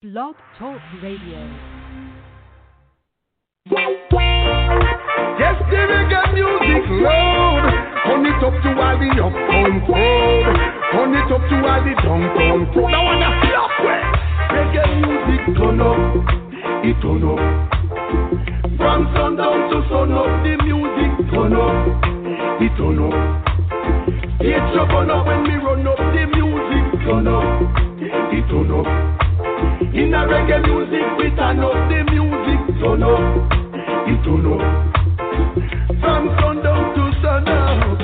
Blog Talk Radio. Yes, the reggae music loud. Turn it up to all the uptown crowd. Turn it up to all the downtown crowd. I wanna flop reggae music turn up. It turn up. From sundown to sun up, the music turn up. It turn up. It's up on up when we run up, the music turn up. It turn up. In a reggae music, we turn up, the music turn up. It turn up. From sundown to sunup.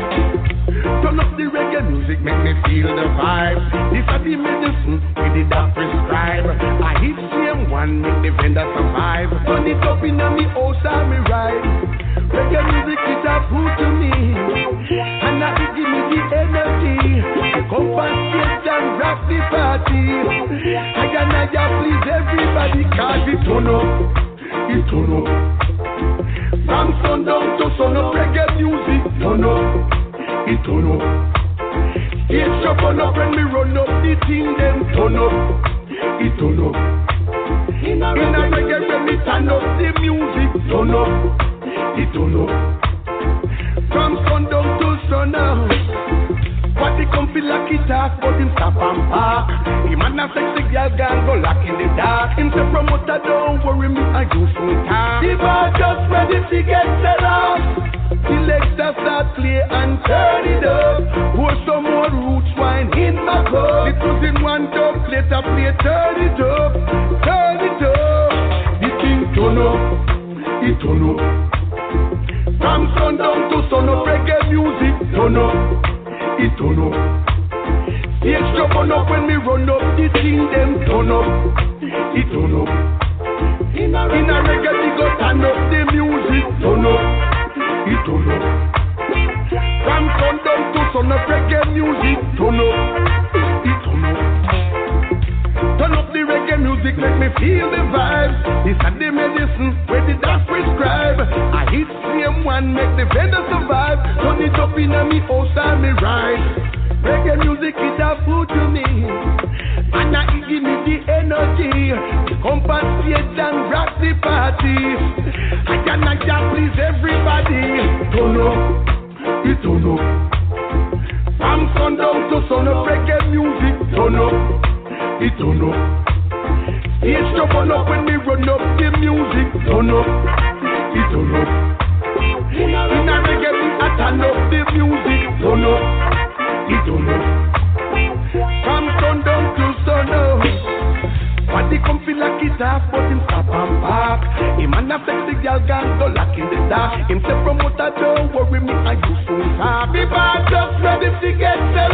Turn up the reggae music, make me feel the vibe. This is the medicine with the doc prescribe. I hit same one, make the vendor survive. Turn it up in a me house and me ride. Reggae music is a food to me, and I it give me the energy. Come stage and rock the party. I can please everybody, turn up. From sundown to sun reggae music. Stage on up when run up, the them up. In a reggae when turn up, the music. From sundown to. They come feel like it off, but him stop and park. Him and a sexy girl gang go lock in the dark. Him say promoter, don't worry me, I do soon talk. The bar just ready to get set up. Selector start play and turn it up. Pour some more roots wine in my cup. It was in one dub, later play, turn it up, turn it up. The thing turn up, it turn up. From sundown to sun up, reggae music turn up it turn up. Stage on up when me run up, the thing them turn up, it turn up. In a, in a reggae we go turn up, the music turn up, it turn up. From sundown to sun up, reggae music turn up, it turn up. Turn up the reggae music, make me feel the vibes. This is the medicine where the doc prescribe. I one, make the vendor survive. Turn it up in a me house and me ride. Reggae music is a food to me. And I give me the energy. Come on stage and rock the party. I cannot just please everybody. Turn up, it turn up. From sundown to sun up, reggae music turn up it turn up. Stage jump on up when me run up, the music turn up, it turn up. Turn up, the music turn up, it turn up. From sundown to sun up. Body come feel like it off, but him stop and park. Him and a sexy girl gang go lock in the dark. Him say promoter, don't worry me, I do soon talk. The bar just ready to get sell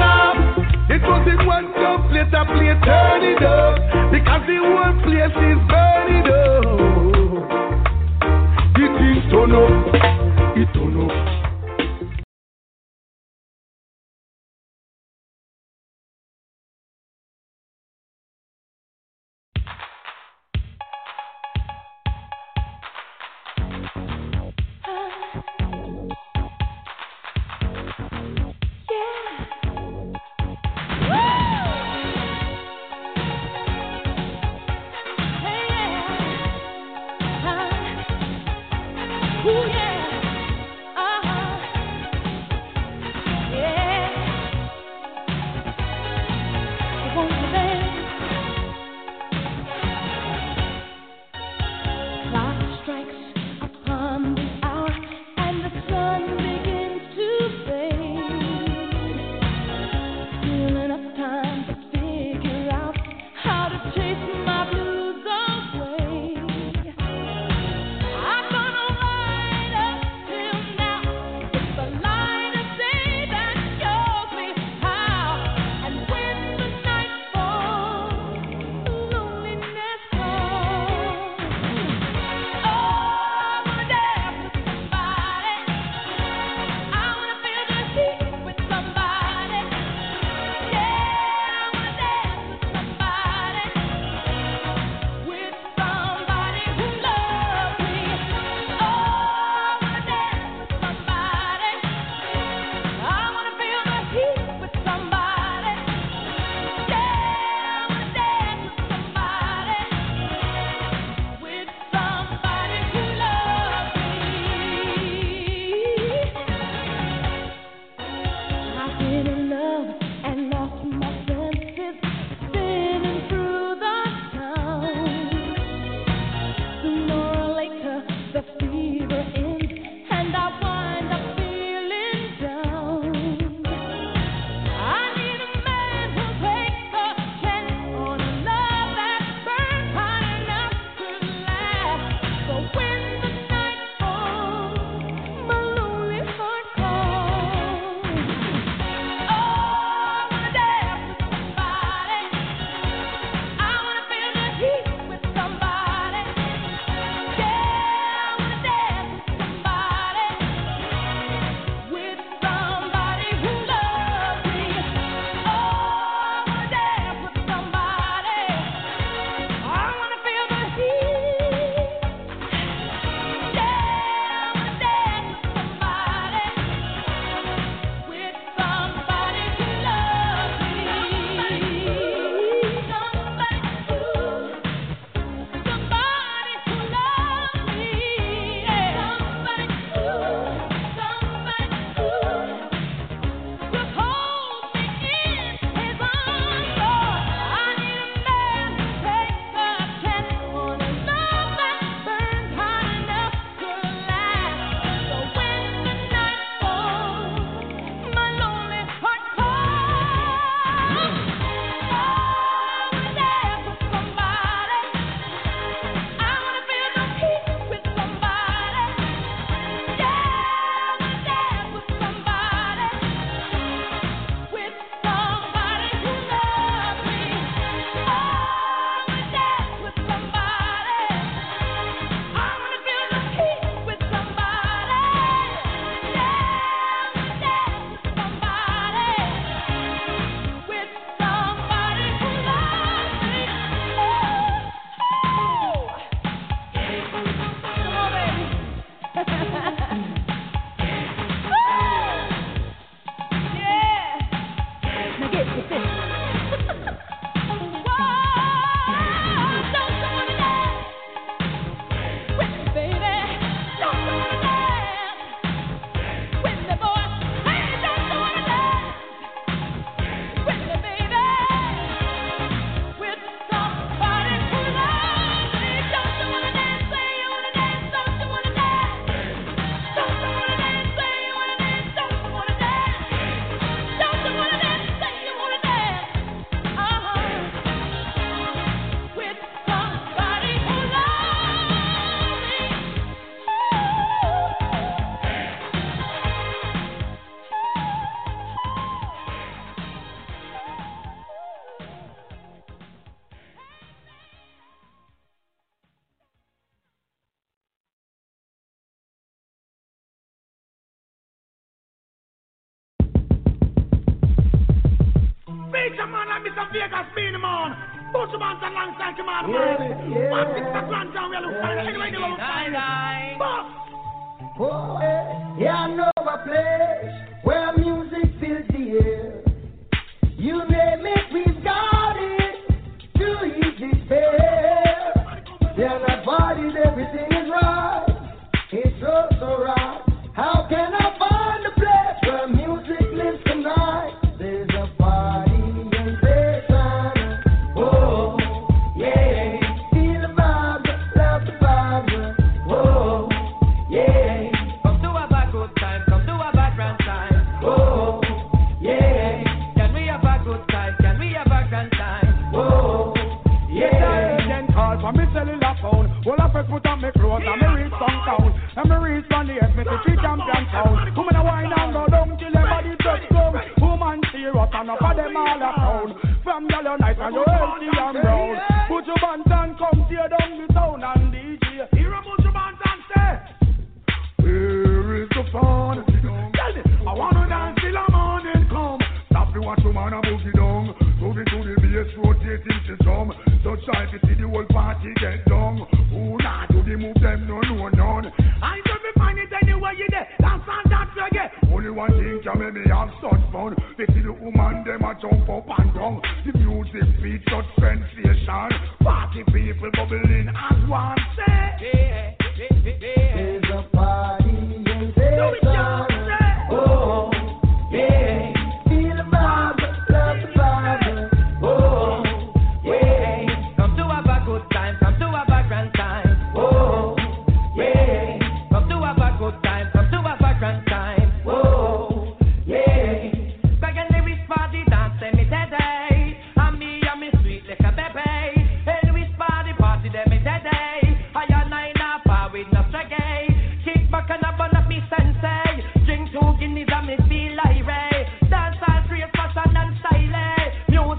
dance a long time, man. Yeah, yeah. What is the? We are Yeah. Yeah. Yeah. Yeah. time.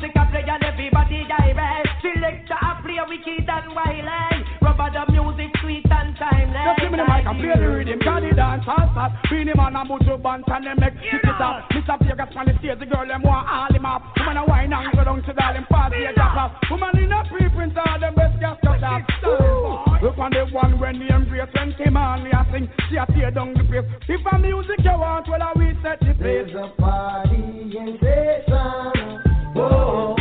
music I play and everybody direct. Selector I play wicked and wild. Rubber the music sweet and timeless. Just give me the mic and play the rhythm, got the dance all stop. Beenie Man and put your and them make it up. Mr. Vegas when he sees the girl them want all him up. Woman a wine and go down to them party at the club. Woman in a preprint all them best gas cut up. Look on the one when the embrace when came on, me a sing. She a tear down the place. If a music you want, well I will set the place. There's a party in Texas. Whoa.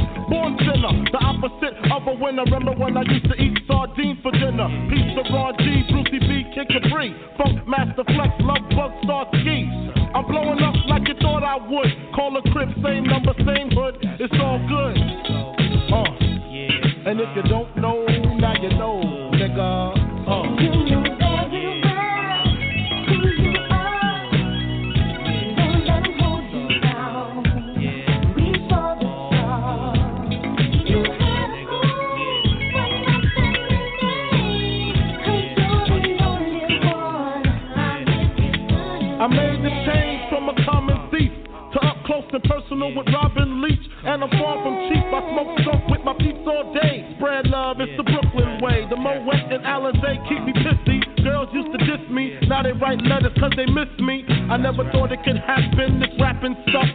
Winner. Remember when I used to eat sardines for dinner? Pizza, Ron G, Brucey B, Kid Capri. Funk Master Flex, Love Bug, Star Ski. I'm blowing up like you thought I would. Call a crib, same number, same hood. It's all good. Uh. And if you don't know, now you know, nigga. Personal with Robin Leach. And I'm far from cheap. I smoke dope with my peeps all day. Spread love, it's the Brooklyn way. The Moet and Alizé keep me pissy. Girls used to diss me, now they write letters cause they miss me. I never thought it could happen, this rapping stuff.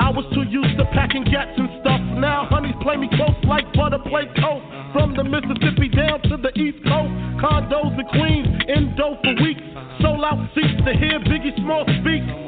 I was too used to packing gats and stuff. Now honeys play me close like butter play coke. From the Mississippi down to the East Coast, condos in Queens, in dough for weeks. Sold out seats to hear Biggie Small speak.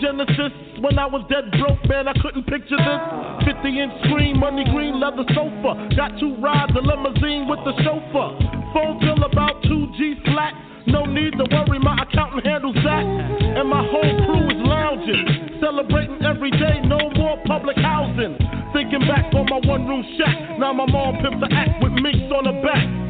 Genesis. When I was dead broke, man, I couldn't picture this. 50 inch screen, money green, leather sofa. Got two rides, a limousine with the chauffeur. Phone bill about 2G flat. No need to worry, my accountant handles that. And my whole crew is lounging, celebrating every day, no more public housing. Thinking back on my one room shack, now my mom pimps the act with minks on her back.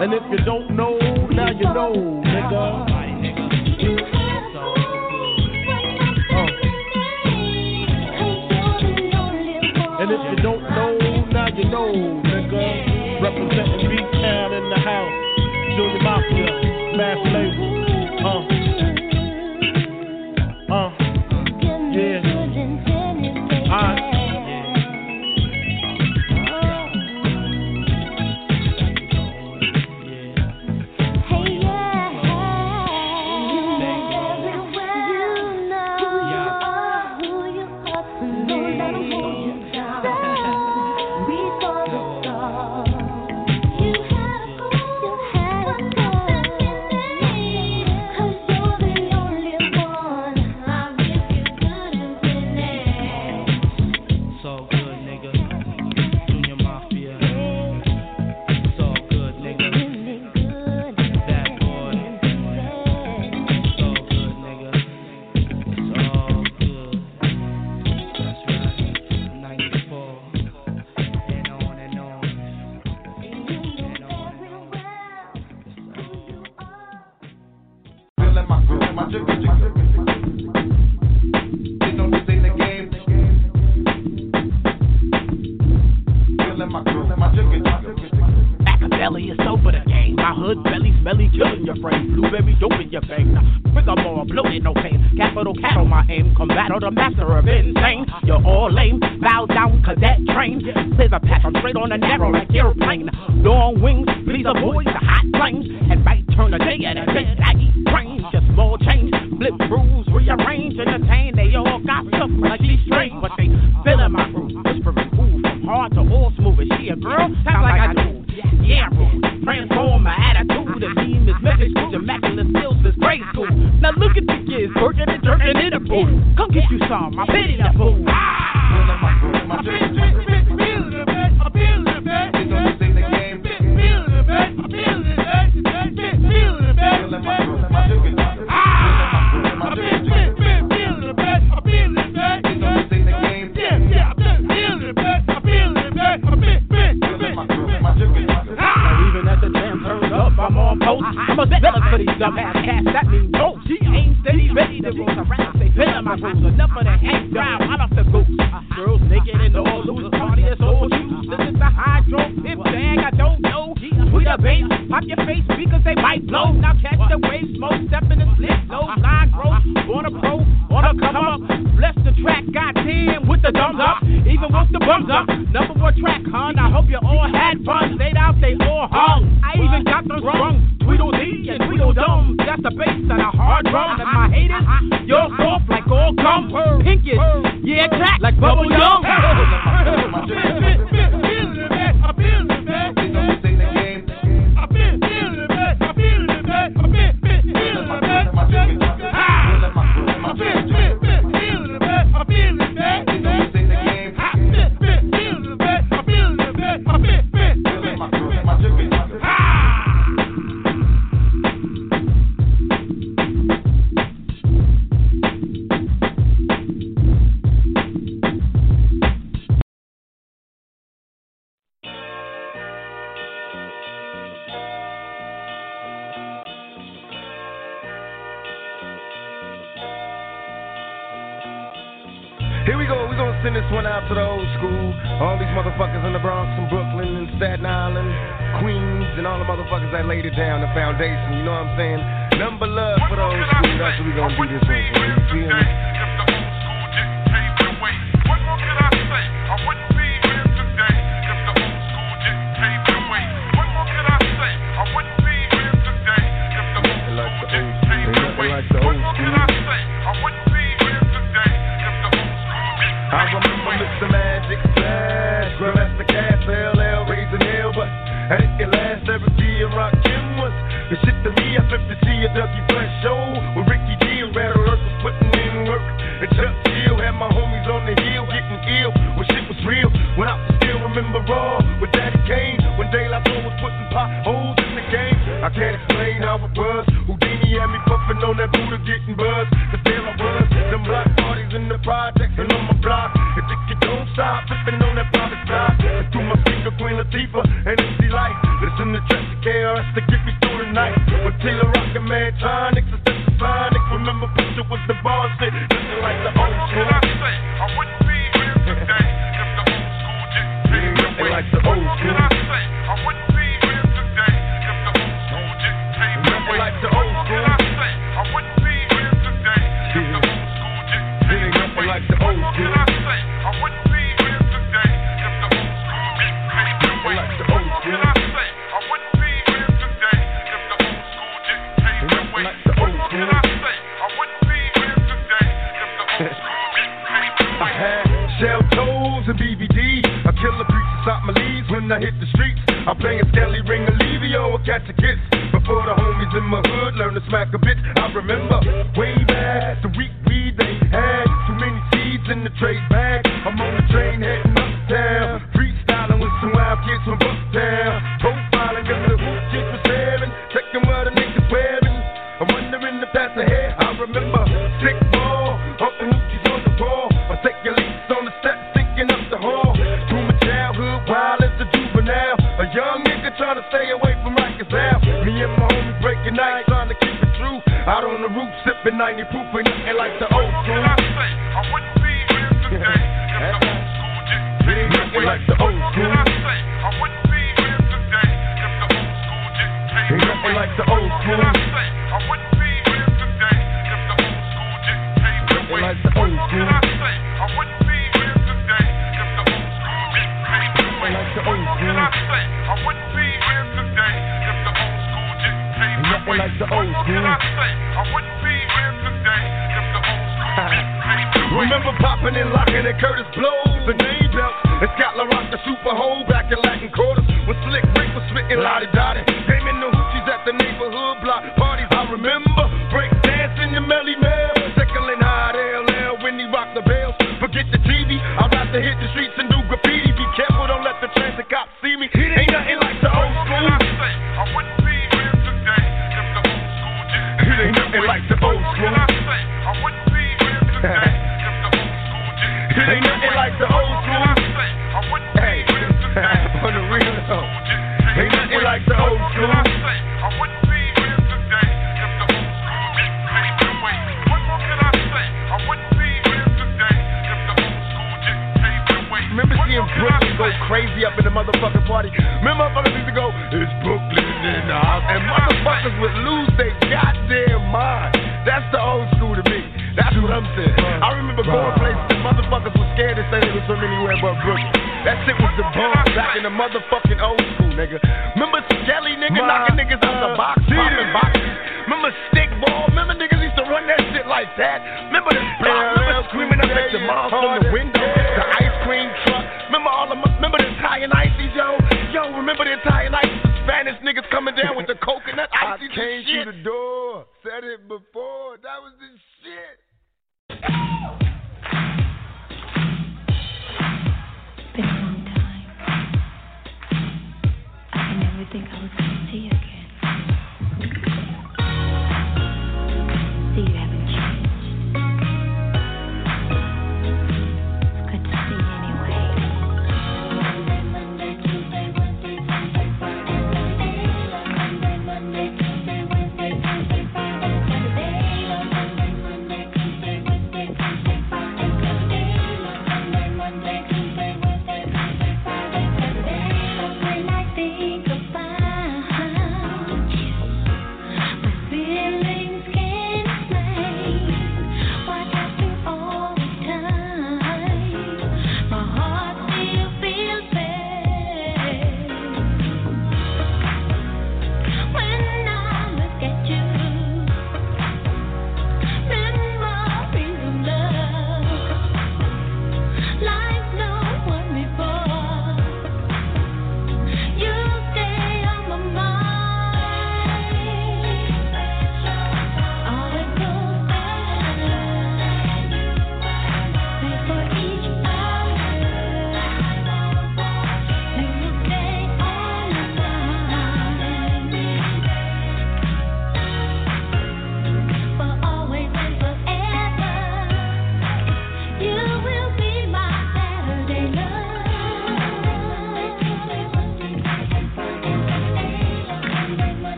And if you don't know, now you know, nigga. Uh. And if you don't know, now you know, Feeling my groove, my jigger, jigger. You know this ain't a game. Feeling my groove, my jigger, jigger. Machiavelli is over the game. My hood belly smelly chillin' your frame. Blueberry dope in your vein. Bigger more bloated, no pain. Capital cat on my aim. Combat or the master of insane. You're all lame. Bow down, cadet train. Clear the path, I'm straight on the narrow like airplane. Long wings, please avoid the hot flames. And right turn the day at a bitch. I eat brains. Just small change. Flip rules, rearrange, entertain. They all got stuff like these strange. But they feeling my groove. Whispering ooh from hard to all smooth. Is she a girl? Sounds like I do. Yeah, rude. Transform my attitude. The team is message with immaculate skills is grade school. Now look at the kids working and jerking in the pool. Come get you some. I pity the fool. I wouldn't be here today if the old school didn't pave the way. What more can I say? I wouldn't be here today if the old school didn't pave the way. What more can I say? I wouldn't be here today if the old school didn't pave the way. Remember popping and locking at Kurtis Blow's and name belts. It's got La the super hole back in Latin quarters when Slick Rick was spitting lottie dotty. in the motherfucking party. Me motherfuckers used to go, it's Brooklyn in the house. And motherfuckers would lose their goddamn mind. That's the old school to me. That's what I'm saying. I remember going places and motherfuckers were scared to say they was from anywhere but Brooklyn. That shit was the bomb back in the motherfucking old school, nigga. Remember Skelly, nigga, knocking niggas out the box, popping boxes. Remember Stickball? Remember niggas used to run that shit like that? Remember the block? Remember screaming up at your mom from the window? you Came the through the door. Said it before. That was the shit.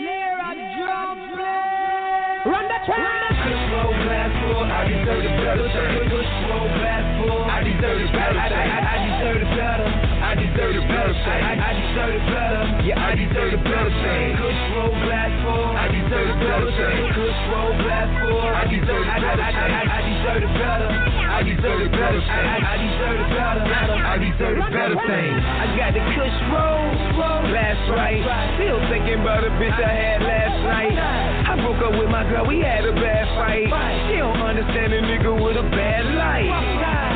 Hear a drum play. Run the track. Kush roll glass full, I deserve it better. Kush roll glass full, I deserve it better. I, I, I, I deserve it better. I deserve it better. I, deserve it better. Yeah, I deserve it better. Say, Kush roll glass full, I deserve it better. Say, Kush roll glass full, I deserve it better. I, I, I, I deserve it better. I deserve it better. Say, I, I deserve it better. I deserve it better. Thing. I got the Kush roll, roll last right. Still thinking about the bitch I had last night. I broke up with my girl, we had a bad fight. She don't understand a nigga with a bad life.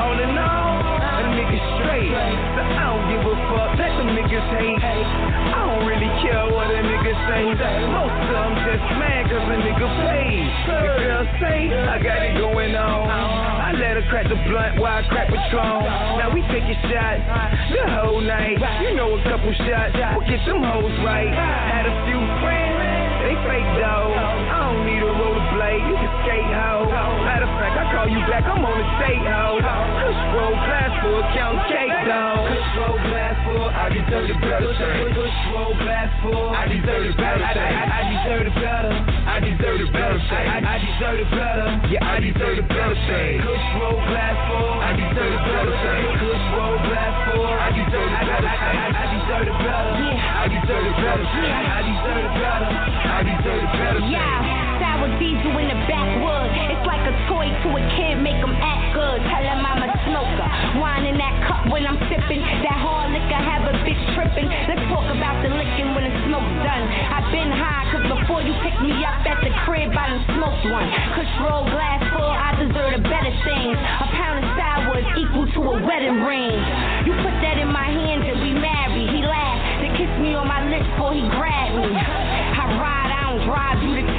All in all, a nigga straight. So I don't give a fuck, let them niggas hate. I don't really care what a nigga say. Most of them just mad cause a nigga paid. The girl say, I got it going on. I let her crack the blunt while I crack Patron. Now we taking shots the whole night. You know a couple shots, we'll get them hoes right. Had a few friends, they fake though. I don't need a rollerblade, you can skate hoe. Matter of fact, I call you back, I'm on the state hoe. Kush roll glass full, count cake though. Kush roll glass full, I deserve it better. Kush roll glass full, I deserve it better. I, deserve it better. I deserve it better. I, deserve it better. Yeah, I deserve it better. Kush roll glass full, I deserve it better. Kush roll glass full, I deserve it better. I, deserve it better. I deserve it better. I, deserve it better. I deserve it better. Yeah, sour diesel in the backwoods. It's like a toy to a kid, make 'em act good. Tell 'em I'm a smoker. Wine in that cup when I'm sipping. That hard liquor have a bitch tripping. Let's talk about the licking when the smoke's done. I've been high, cause before you pick me up at the crib, I done smoked one. Kush roll glass full, I deserve the better things. A pound of sour is equal to a wedding ring. You put that in my hands and we married. He laughed, then kissed me on my lips before he grabbed me. I ride, I don't drive you the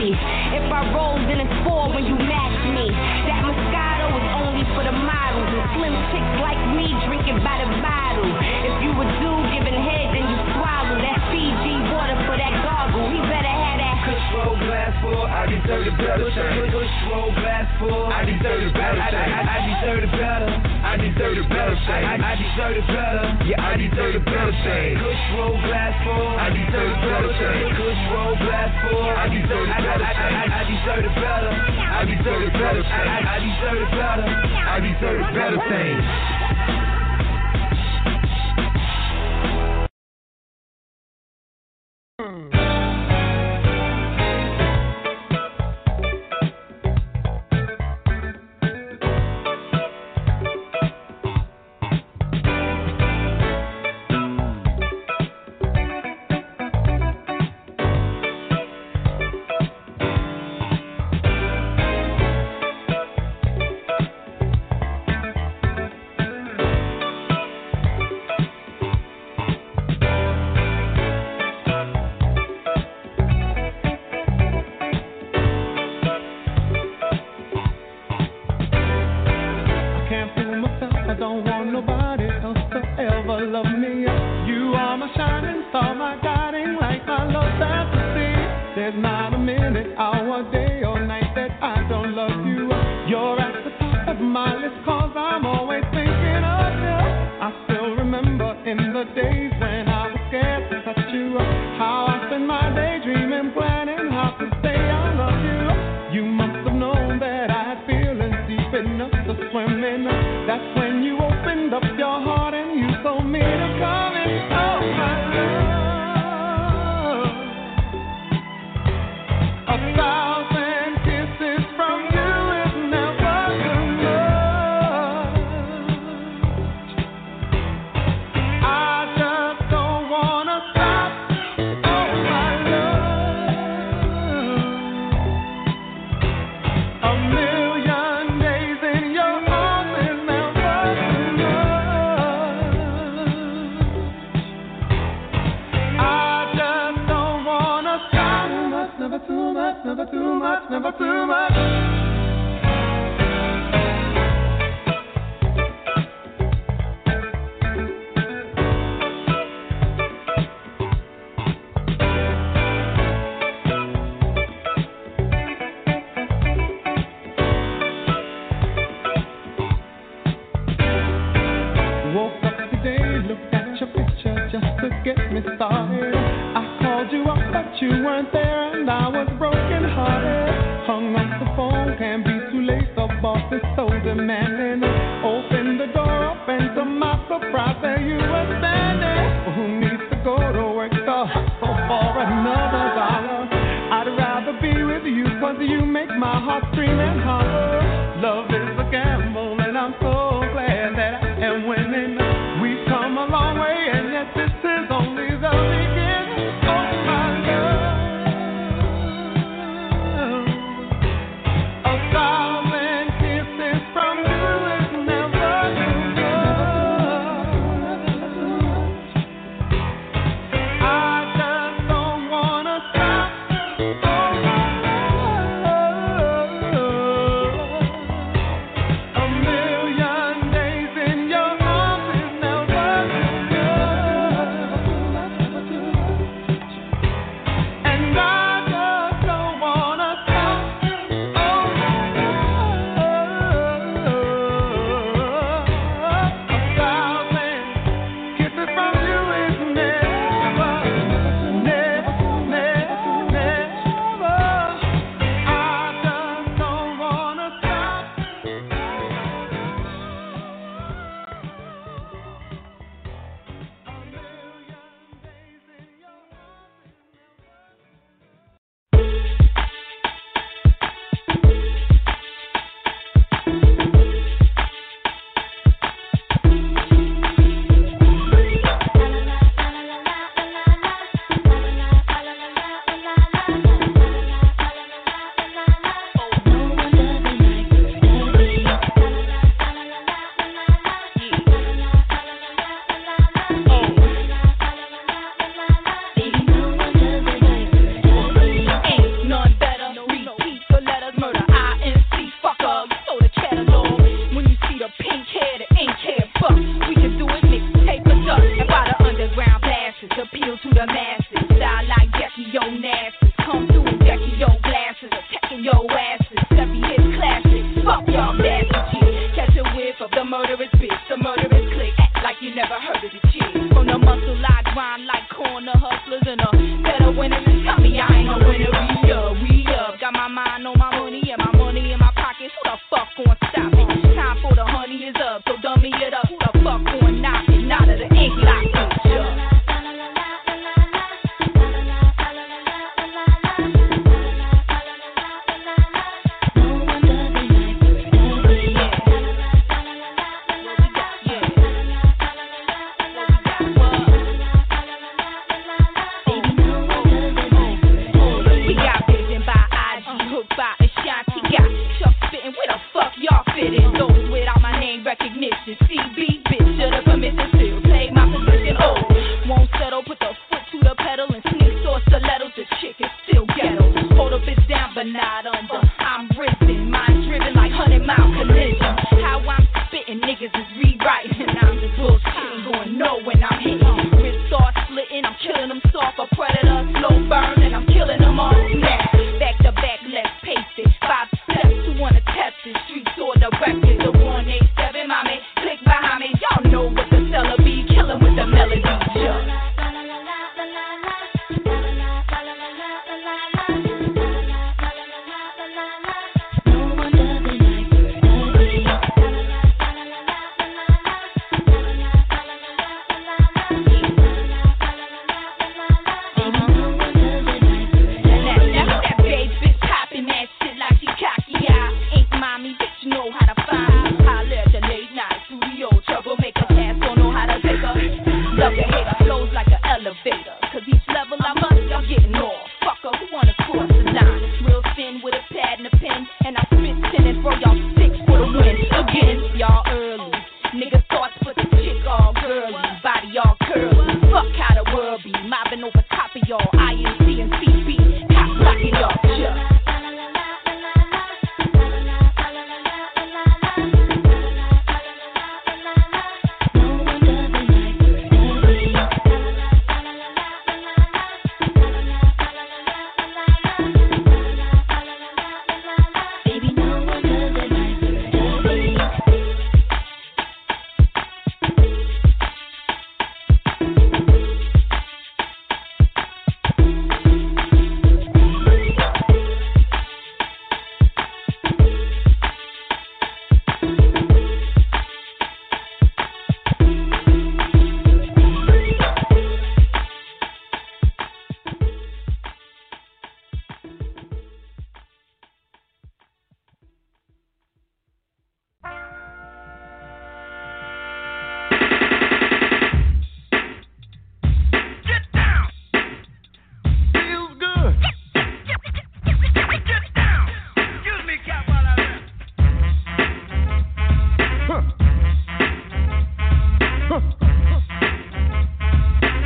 taxi. If I roll, then it's four when you match me. That Moscato is only for the models and slim chicks like me drinking by the bottle. If you a dude giving head, roll glass full, I deserve it better. Kush roll glass full, I deserve it better. I, deserve it better. I deserve it better. I, deserve it better. Yeah, I deserve it better. Kush roll glass full, I deserve it better. Kush roll glass full, I deserve it better. I, deserve it better. I deserve it better. I, deserve it better. I deserve it better. Things.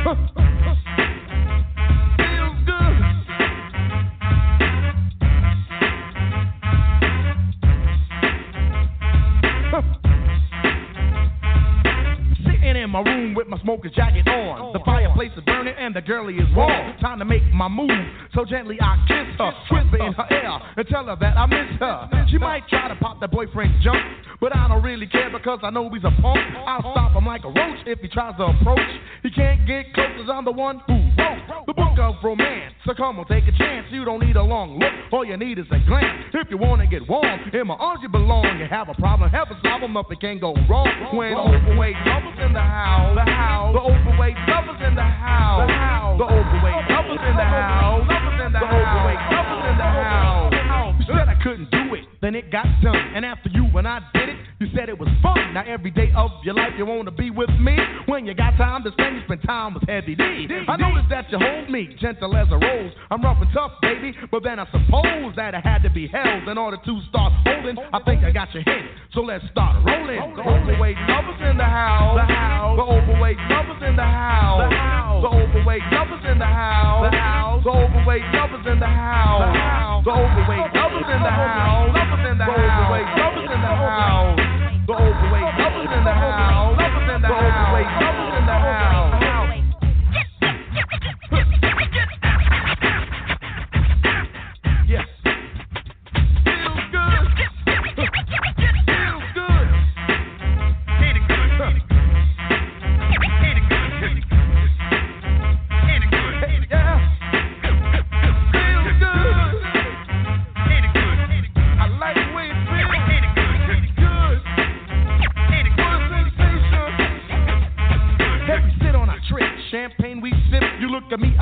sitting in my room with my smoker's jacket on. The fireplace is burning and the girlie is warm. Time to make my move, so gently I kiss her, whisper in her ear, and tell her that I miss her. She might try to pop the boyfriend's jump, but I don't really care because I know he's a punk. I'll stop him like a roach if he tries to approach. He can't get close as I'm the one who wrote the book of romance. So come on, take a chance. You don't need a long look, all you need is a glance. If you wanna get warm, in my arms you belong. You have a problem, have a problem up, it can't go wrong. When overweight lovers in the house, the house, the overweight lovers in the house, the house, the overweight lovers in the house, the overweight lovers in the house. Said I couldn't do then it got done. And after you, when I did it, you said it was fun. Now every day of your life you wanna be with me. When you got time to spend, you spend time with Heavy D. I noticed that you hold me gentle as a rose. I'm rough and tough, baby, but then I suppose that I had to be held in order to start holding. I think I got your hint, so let's start rolling. The overweight lovers in the house, the house. The overweight lovers in the house, the house. The overweight lovers in the house, the house. The overweight lovers in the house, the house. The overweight lovers in the house, in the house. Lovers in the house. The overweight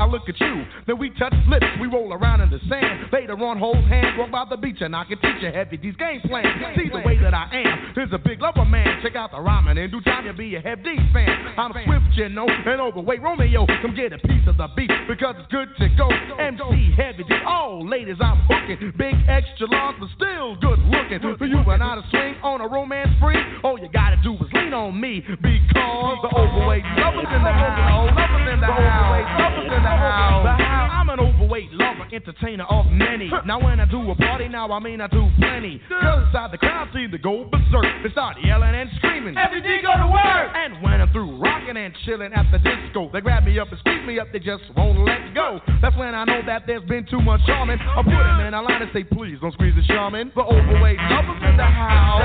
I look at you. Then we touch lips. We roll around in the sand. Later on, hold hands, walk by the beach, and I can teach you heavy these game plans. See the way that I am. Is a big lover man. Check out the rhyming. In due time, you'll be a heavy fan. I'm swift, you know, and overweight Romeo. Come get a piece of the beat because it's good to go. MC Heavy D. Oh, ladies, I'm hooking. Big extra large, but still good looking. For you and I to swing on a romance free, all you gotta do is lean on me because the overweight lovers in the house, lovers in the house, lovers in the house. I'm an overweight lover, entertainer of many. Now when I do a party, now I mean I do plenty. Girls inside the crowd seem to go berserk. They start yelling and screaming. Every day go to work. And when I'm through rocking and chilling at the disco, they grab me up and squeeze me up. They just won't let go. That's when I know that there's been too much charming. I put them in a line and say, please don't squeeze the Charmin. The overweight lovers in the house.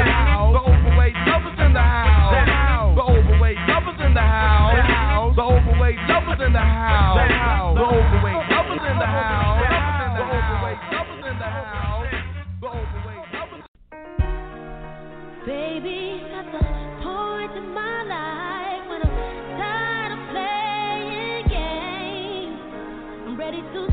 The overweight lovers in the house. The overweight lovers in the house. The overweight lovers in the house. The overweight lovers in the house. The overweight lovers in the house. The overweight lovers. Baby, at the point in my life when I'm tired of playing games, I'm ready to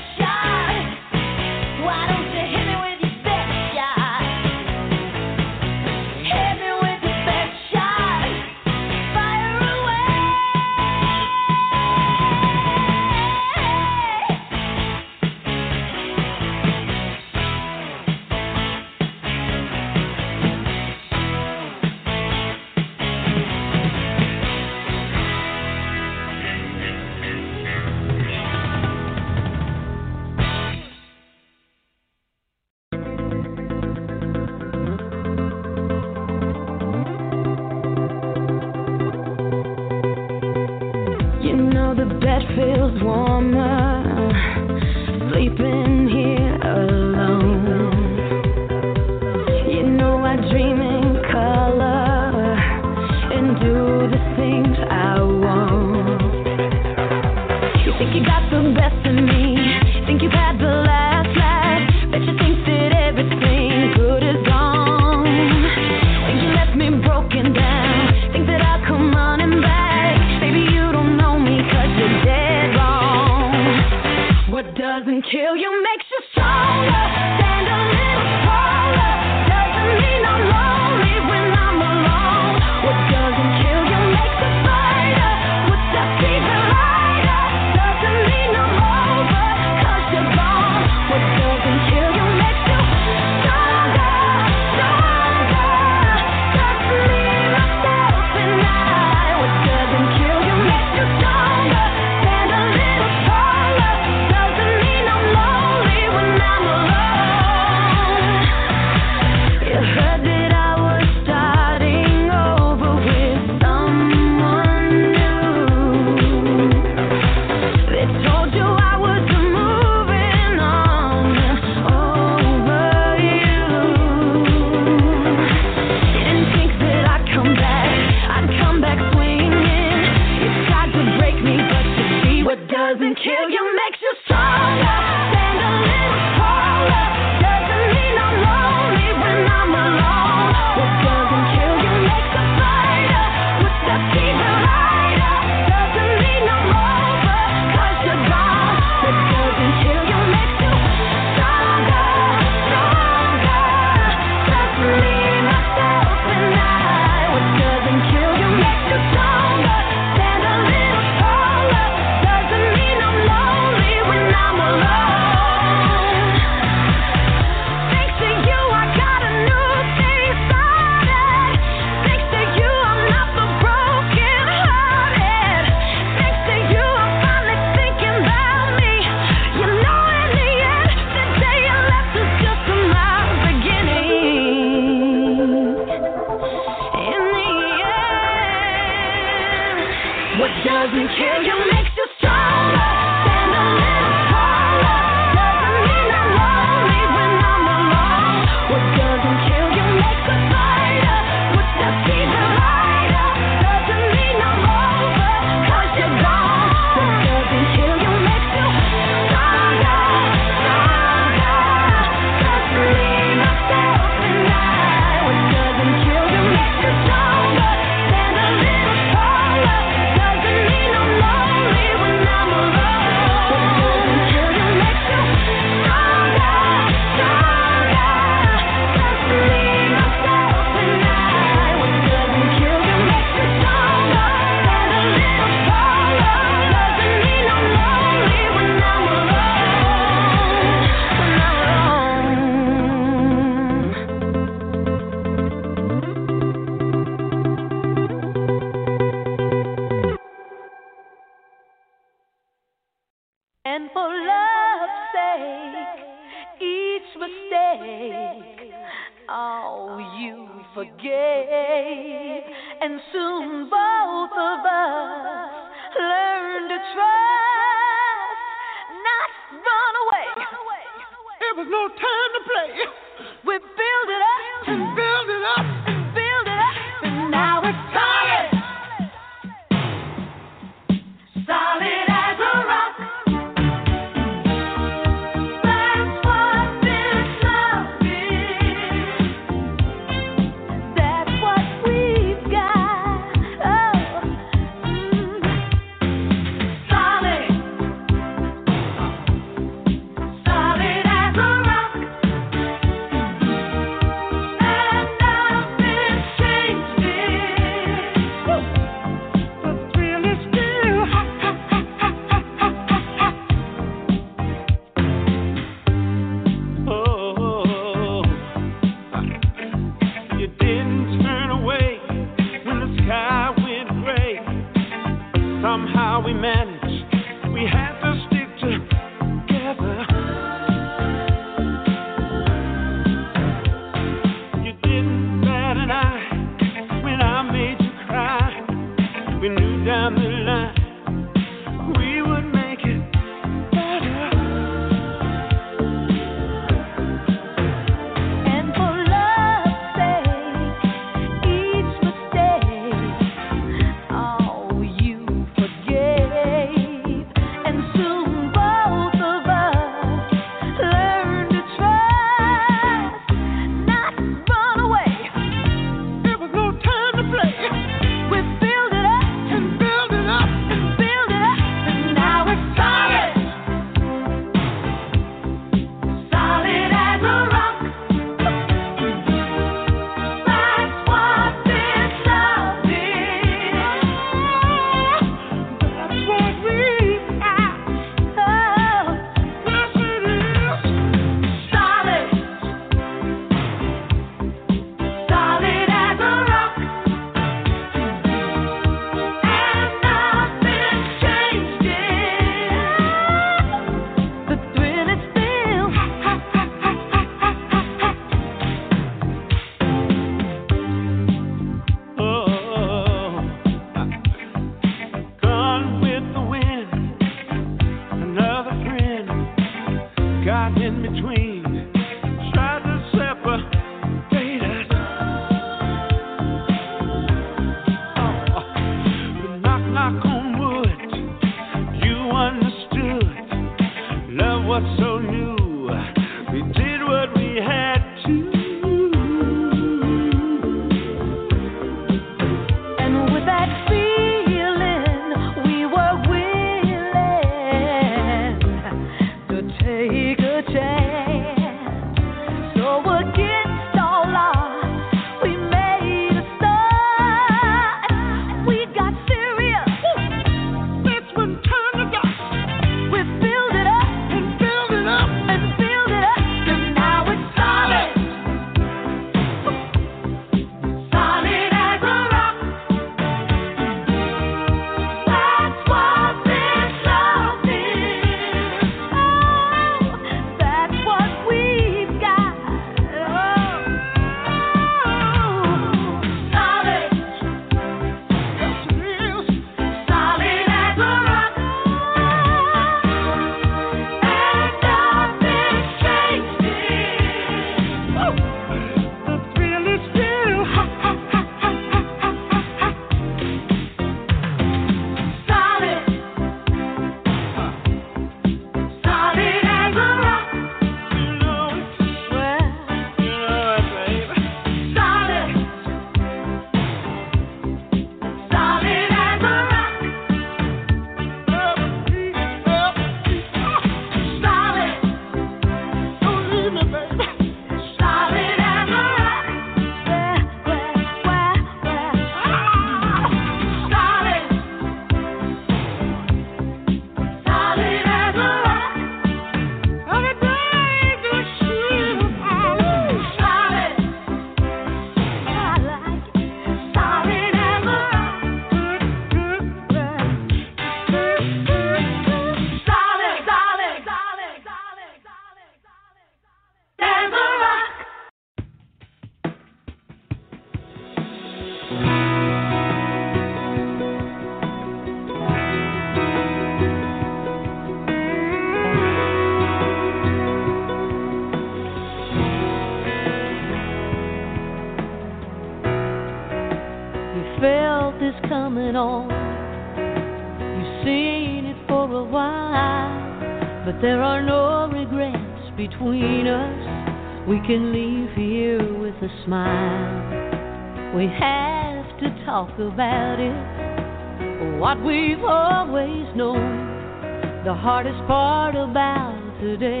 talk about it, what we've always known. The hardest part about today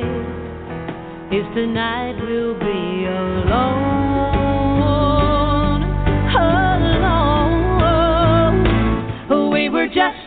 is tonight we'll be alone. Alone. We were just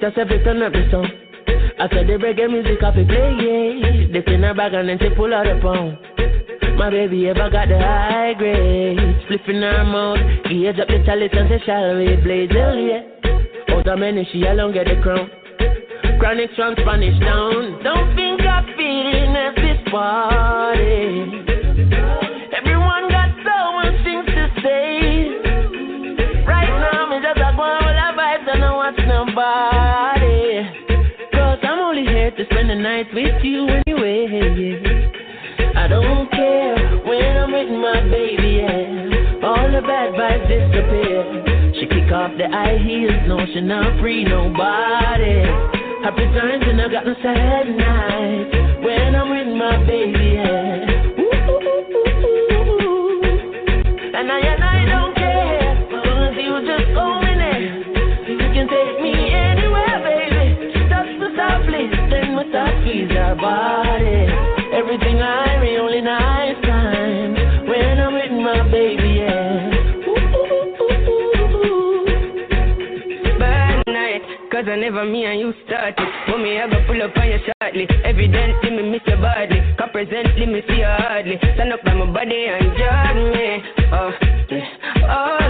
selector say fi turn sound. I said the reggae music I play, yeah. This in her bag and then she pull out a pound. My baby ever got the high grade. Spliffing her mouth, gauge up the chalice and say, shall we blaze hell, yeah. Out of many, she alone get the crown. Chronic strong Spanish down. Don't think I'm feeling at this party. Disappear. She kick off the high heels, no, she not free nobody. Happy times and I got no sad nights when I'm with my baby, yeah. And I and I don't care, you just own it. You can take me anywhere, baby. Touch me softly, then we start squeeze our body. Everything I cause I never me and you started. When me ever pull up on you shortly. Evidently me miss you badly. Cause presently me see you hardly. Stand up by my body and judge me. Oh, yeah, always.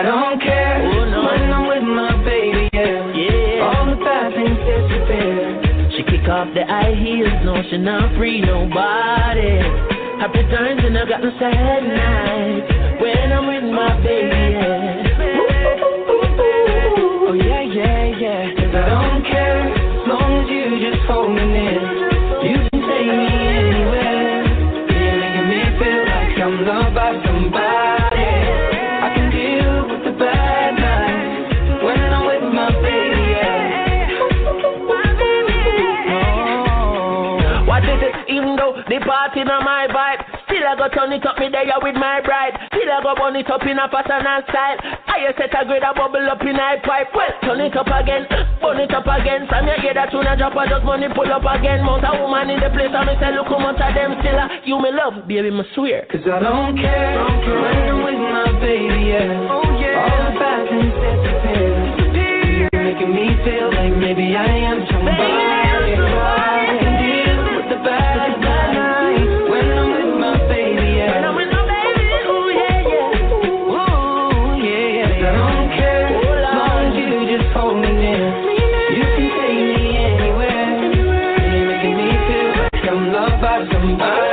Cause I don't care oh, when I'm with my baby, yeah. Yeah. All the bad things disappear. She kick off the high heels, no, she not free nobody. Happy times and I got no sad nights when I'm with my baby. Yeah. Oh yeah, yeah, yeah. Cause I don't care as long as you just hold me near. Party my vibe, still I go turn it up me there with my bride. Still I go burn it up in a pattern and style. I set a grade a bubble up in a pipe. Well, turn it up again, burn it up again. From your hear that tune a drop, I just money pull up again. Mount a woman in the place, and me say look how much of them still a you me love, baby, me swear. Cause I don't care when I'm with my baby, yeah. Oh yeah. All the bad things disappear. You're making me feel like maybe I am somebody. I can deal loved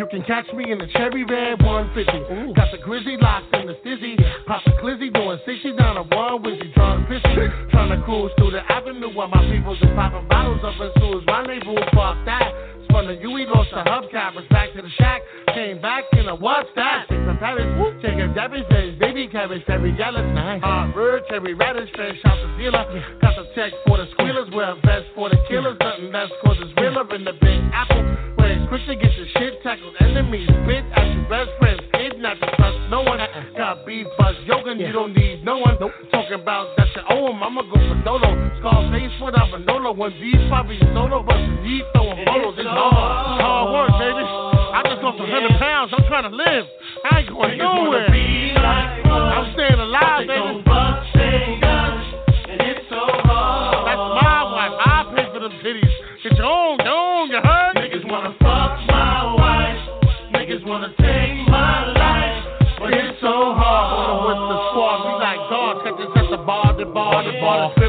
You can catch me in the cherry red 150. Ooh. Got the grizzly locked in the stizzy. Pop a glizzy doing 60 down a one with you drunk pissy. Trying to cruise through the avenue while my people's just popping bottles up as soon as my neighbor fuck that. Spun the UE, lost the hubcap, was back to the shack. Came back in a what's that? Paris. Woo. a baby cabbage, cherry gallop. Nice. Hot bird, cherry radish, fresh out the dealer. Got the check for the squealers, wear a vest for the killers. Nothing that's cause it's realer in the big apple. Where it's quick to get shit tackled. Enemies spit at your best friends. Not to trust no one. Uh-uh. Got beef, buzz, yoga, yeah. you don't need no one. Nope. Talking about that your own. I'ma go for Dolo. Scarface with a Manolo. When these probably solo, but you need throwing bottles. It's hard. Hard work, baby. I just lost a yeah. 100 pounds. I'm trying to live. I ain't going nowhere. Like I'm staying alive, baby. Get your own, your own, you heard? Niggas wanna fuck my wife. Niggas wanna take my life. But it's so hard. With the squad, we like dogs. Cause it's just a bar, the bar, the bar.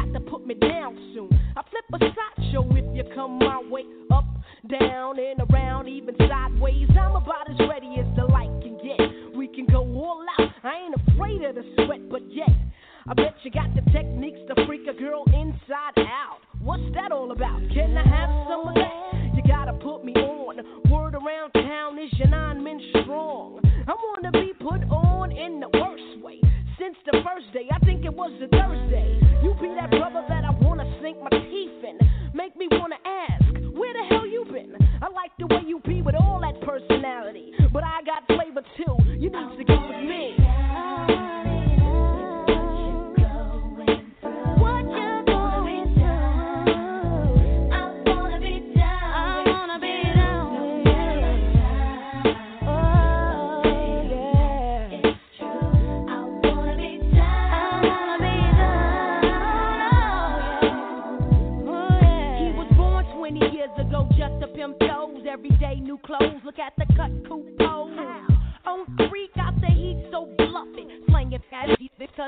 Got to put me down soon. I flip a sideshow if you come my way. Up, down, and around, even sideways. I'm about as ready as the light can get. We can go all out. I ain't afraid of the sweat, but yet. I bet you got the techniques to freak a girl inside out. What's that all about? Can I have some of that? You gotta put me on. Word around town is your nine men strong. I wanna be put on in the worst way. Since the first day, I think it was a Thursday.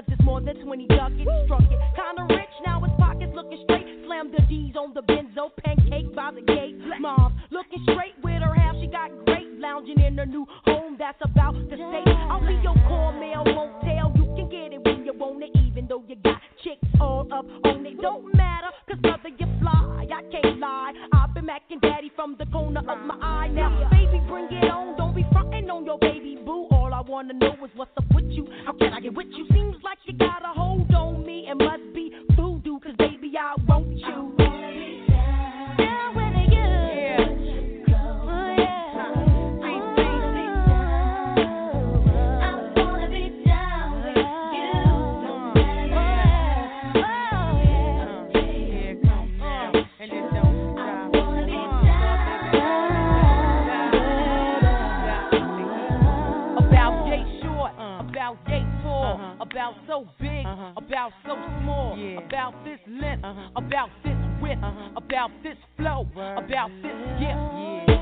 It's more than 20 ducats. Struck it. Kinda rich, now his pockets looking straight. Slam the D's on the benzo, pancake by the gate. Mom looking straight with her half, she got great. Lounging in her new home, that's about to say. I'll be your core mail, won't tell. You can get it when you want it, even though you got chicks all up on it. Don't matter, cause brother, you fly. I can't lie. I've been macking daddy from the corner of my eye. Now, baby, bring it on. Don't be frontin' on your baby boo. All I wanna know is what's up about so small, about this length, uh-huh. about this width, uh-huh. about this flow, about this gift.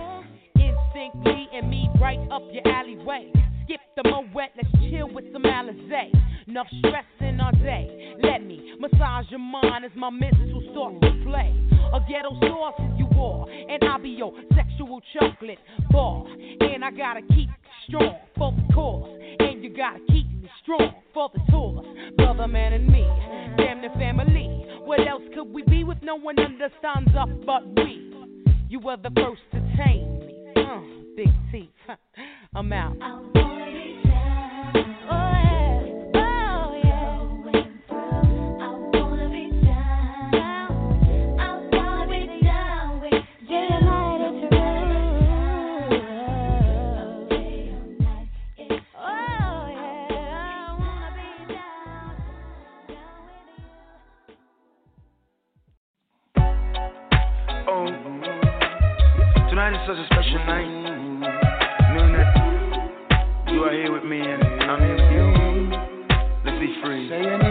Instinctly and me right up your alleyway. Skip the moet, let's chill with some Alizé. Enough stress in all day. Let me massage your mind as my missile starts to play. A ghetto sauce you are, and I'll be your sexual chocolate bar. And I gotta keep strong for the cause, and you gotta keep me strong for the tours. Brother, man, and me, damn the family. What else could we be with no one understands us but we? You were the first to tame me. Uh, big teeth. I'm out. Tonight is such a special night. Knowing that you are here with me and I'm here with you. Let's be free.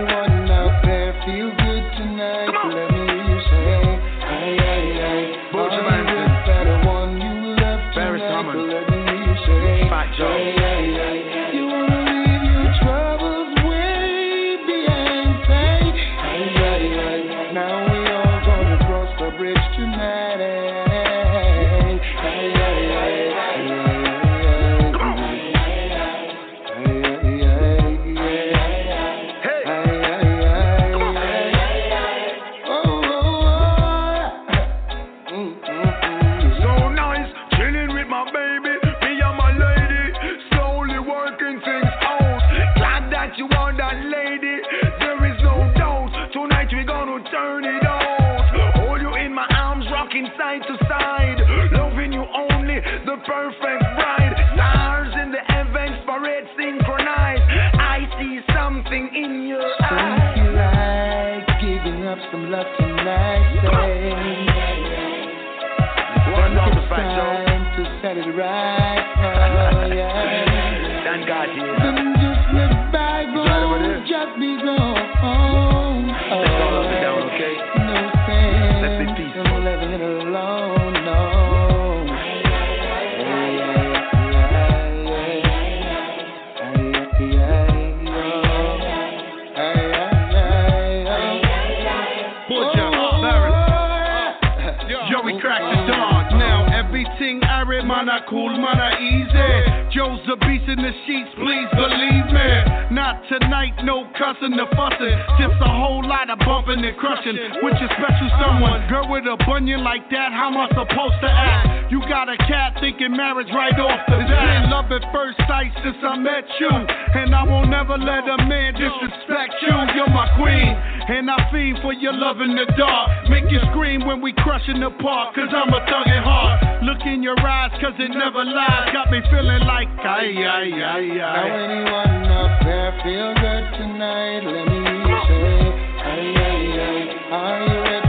Then just Right over bygones just be gone. Oh. not cool, man, I easy. Joe's a beast in the sheets, please believe me. Not tonight, no cussing or fussing. Just a whole lot of bumping and crushing. With your special someone, girl with a bunion like that, how am I supposed to act? You got a cat thinking marriage right off the bat. Been love at first sight since I met you, and I won't never let a man disrespect you. You're my queen. And I feed for your love in the dark. Make you scream when we crush in the park, cause I'm a thug at heart. Look in your eyes, cause it never lies. Got me feeling like, ay, ay, ay, ay. Now anyone up there feel good tonight? Let me say, ay, ay, ay. Are you ready?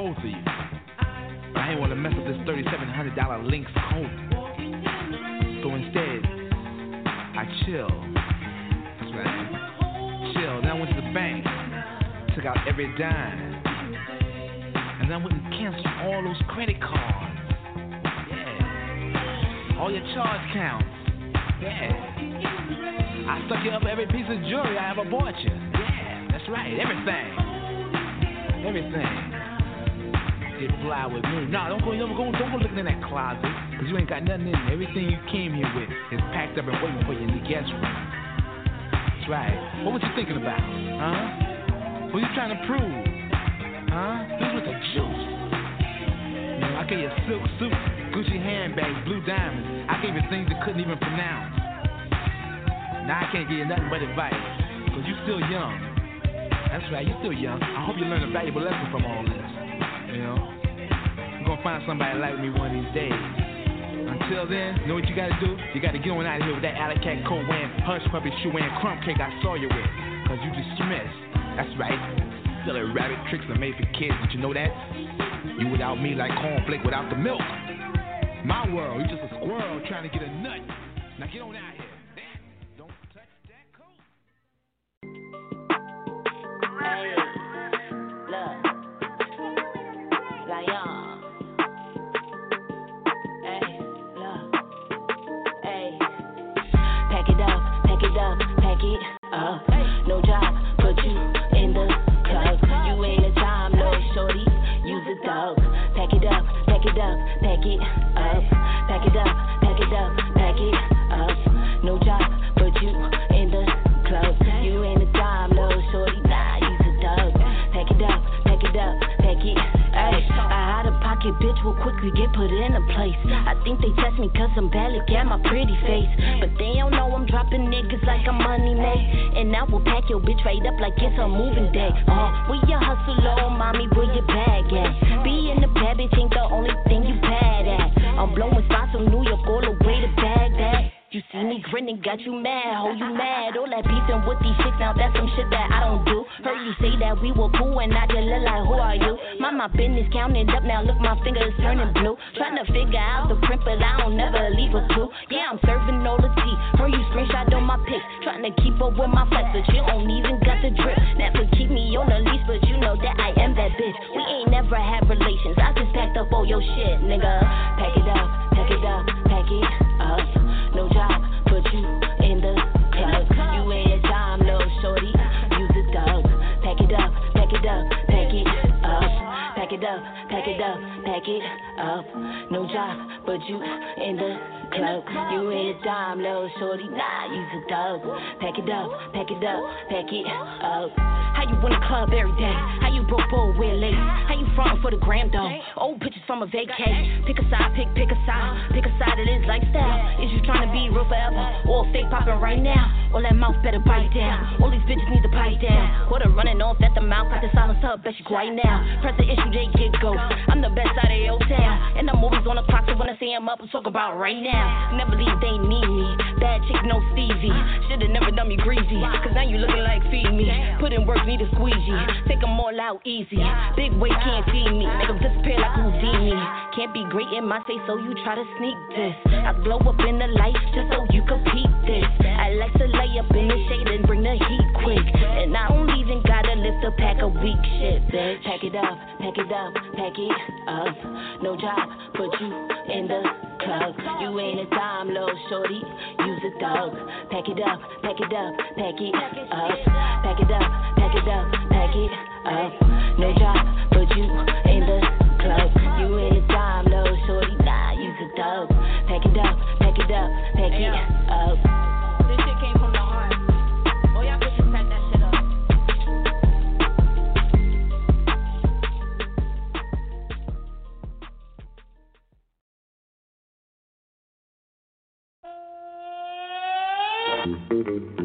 of you. Closet, cause you ain't got nothing in. Everything you came here with is packed up and waiting for you in the guest room. That's right. What was you thinking about? Huh? What you trying to prove? Huh? This was the juice. I gave you a silk suit, Gucci handbags, blue diamonds. I gave you things you couldn't even pronounce. Now I can't give you nothing but advice, cause you still young. That's right, you still young. I hope you learn a valuable lesson from all this. Find somebody like me one of these days. Until then, know what you gotta do? You gotta get on out of here with that alley cat coat wearing, hush puppy shoe wearing, crumb cake I saw you with. Cause you dismissed. That's right. Silly rabbit tricks are made for kids, did you know that? You without me like cornflake without the milk. My world, you just a squirrel trying to get a nut. Now get on out here. Up. No job, put you in the club. You ain't a time, no shorty. Use a dog. Pack it up, pack it up, pack it bitch will quickly get put in a place. I think they test me cause I'm bad, look at my pretty face. But they don't know I'm dropping niggas like I'm money made. And I will pack your bitch right up like it's a moving day. Uh, where your hustle low, mommy, where your bag at? Being a bad bitch ain't the only thing you bad at. I'm blowing spots from New York all the. Grinning, got you mad, oh you mad. All that beefing with these chicks, now that's some shit that I don't do. Heard you say that we were cool and I just look like, who are you? Mind my business counting up now, look my fingers turning blue. Trying to figure out the print, but I don't never leave a clue. Yeah, I'm serving all the tea. Heard you screenshot on my pics, trying to keep up with my flex, but you don't even got the drip. Never keep me on the leash, but you know that I am that bitch. We ain't never had relations, I just packed up all your shit, nigga. Pack it up, pack it up, pack it up. No job, it it up, pack it up, pack it up. No job, but you in the club. You ain't a dime, no shorty. Nah, use a dog. Pack it up, pack it up, pack it up. How you in the club every day? How you broke bold with ladies? How you frontin' for the gram though? Old pictures from a vacay. Pick a side, pick, pick a side. Pick a side of this lifestyle. Is you trying to be real forever? Or fake poppin' right now? All that mouth better bite down. All these bitches need to pipe down. Quarter running off at the mouth, got the silence up, bet you quiet now. Press the issue, they get ghost. I'm the best out of your town. And the movies on the clock, so when I see him up, I'm talk about right now. Never leave, they need me. Bad chick, no Stevie. Shoulda never done me greasy. Cause now you looking like feed me. Put in work, need a squeegee. Take them all out easy. Big weight can't feed me. Make them disappear like Houdini. Can't be great in my face, so you try to sneak this. I blow up in the light just so you can peek this. I like to lay up in the shade and bring the heat quick. And I don't even gotta lift a pack of weak shit, bitch. Pack it up, pack it up, pack it up. No job, put you in the club. You ain't a dime, little shorty. Use a dog. Pack it up, pack it up, pack it up. Pack it up, pack it up, pack it up. No job, put you in the club. You ain't a dime, little shorty. Nah, use a dog. Pack it up, pack it up, pack it up.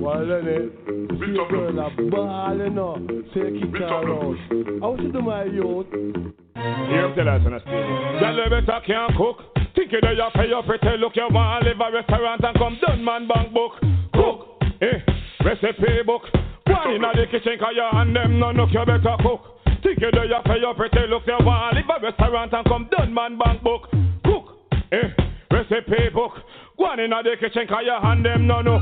Well, then it. See a girl a ballin' up. Take it around. You to my youth. Here, tell us on a stage. Girl, you better can cook. Think you know you pay your pretty look. You want to live a restaurant and come done man bank book. Cook, eh, recipe book. One in the kitchen cause your hand them no look. You better cook. Think you know you pay your pretty look. You want to live a restaurant and come done man bank book. Cook, eh, recipe book. One in the kitchen cause your hand them no no.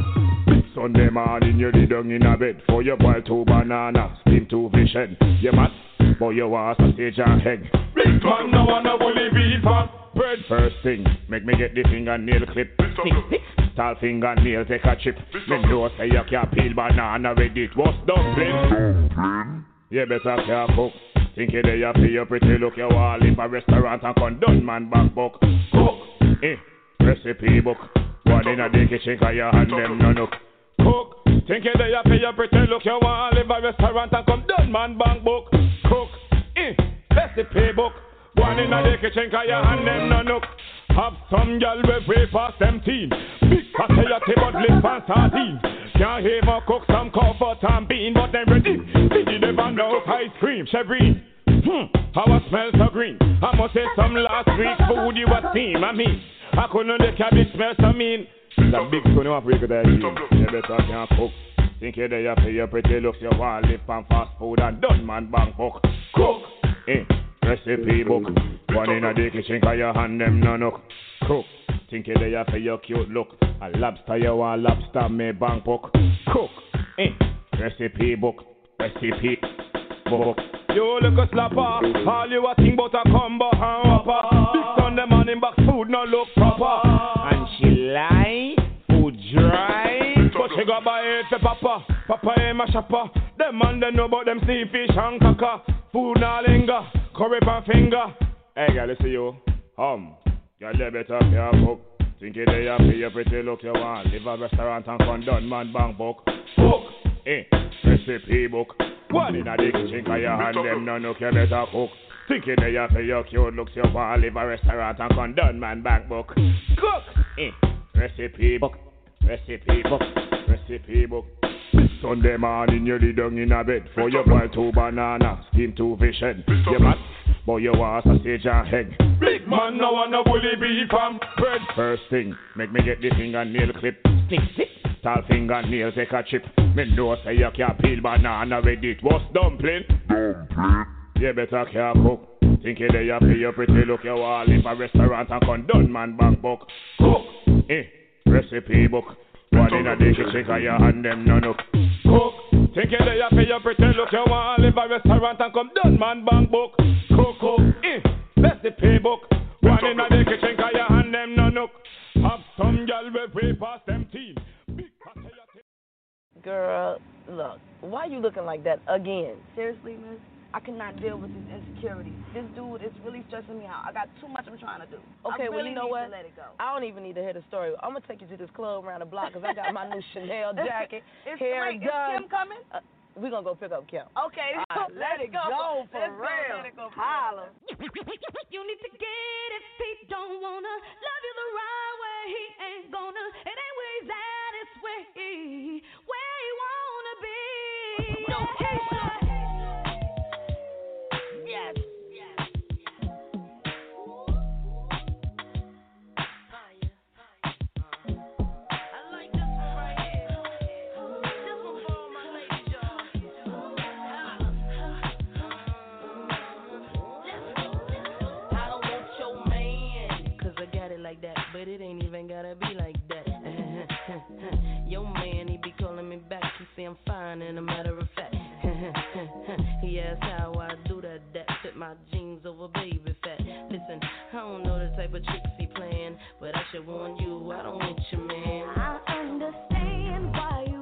Sunday morning you lay down in a bed for your boil two banana, steam two fish head. You mad? But you want sausage and egg. Big man no wanna bully beef and bread. First thing, make me get the fingernail clip. Tall fingernail take a chip. Me know say you can't peel banana with it. What's dumpling? You better care cook. Think you there for your pretty look. You want live a restaurant and condone man back book. Cook, eh? Recipe book. One in a the kitchen 'cause your hand them no look. Cook, think you there for your pretty look. You want live a restaurant and condone man bank book. Cook, eh? Recipe book. One in the kitchen 'cause your hand them no look. Have some gal with way past them teen. Big fatty but lip and sardine. Can't even cook some comfort and bean, but them ready. Did you never know ice cream, Chevrine? Hmm, how I smell so green. I must say some last week food you was seen. I mean, I couldn't the cabbage smell so mean. That big son of a break that you. You better can't cook. Think you're there for your pretty looks, you want live on fast food and done man bank book. Cook, eh? Recipe book. One in a the kitchen 'cause your hand them no look. Cook. Think you there for your cute look. A lobster you want lobster me bank book. Cook. Eh. Recipe book. Recipe book. You look a slapper. All you a think about a combo and whopper. Big Sunday morning box food no look proper. And lie. Food dry. But she got buy it for papa. Papa ain't my shopper. Them man they know about them sea fish and caca. Food no linger. Curry pan finger. Hey girl, listen you. Um. Girl, you better care book. Think you there for your pretty look you want. Live a restaurant and condone man bank book. Book. Eh. Recipe book. One in a the kitchen 'cause your hand them no look you better cook. Think you there for your cute looks you want. Live a restaurant and condone man back book. Cook. Eh. Recipe book. Recipe book. Recipe book. Sunday morning you lay down in a bed for your boil two banana, steam two fish head. You mad? But you want sausage and egg. Big man no wanna bully beef and bread. First thing, make me get the fingernail clip. Stick, stick. Tall fingernail take a chip. Me know say you can't peel banana with it. What's dumpling? Dumpling. You better. Think you your pretty look. You want live a restaurant and man book. Cook. Eh. Recipe book. One in a 'cause your hand them no look. Cook. Think you your pretty look. You want live a restaurant and man book. Cook, cook. Eh. Recipe book. One in a 'cause your hand them no look. Have some gal with way past them. Girl, look, why you looking like that again? Seriously, miss? I cannot deal with these insecurities. This dude is really stressing me out. I got too much I'm trying to do. Okay, I well, really you know what? Let it go. I don't even need to hear the story. I'm gonna take you to this club around the block because I got my new Chanel jacket, Is- hair wait, is done. Kim coming? Uh, we gonna go pick up Kim. Okay, All right, let let's it go for Let's go, real. Let it go Holla. You need to get if he don't wanna love you the right way. He ain't gonna. It ain't where he's at. It's where he where he wanna be. No Yes. Like that, but it ain't even gotta be like that. Your man, he be calling me back. He say I'm fine, and a matter of fact, he asked how I do that. That fit my jeans over baby fat. Listen, I don't know the type of tricks he playing, but I should warn you, I don't want your man. I understand why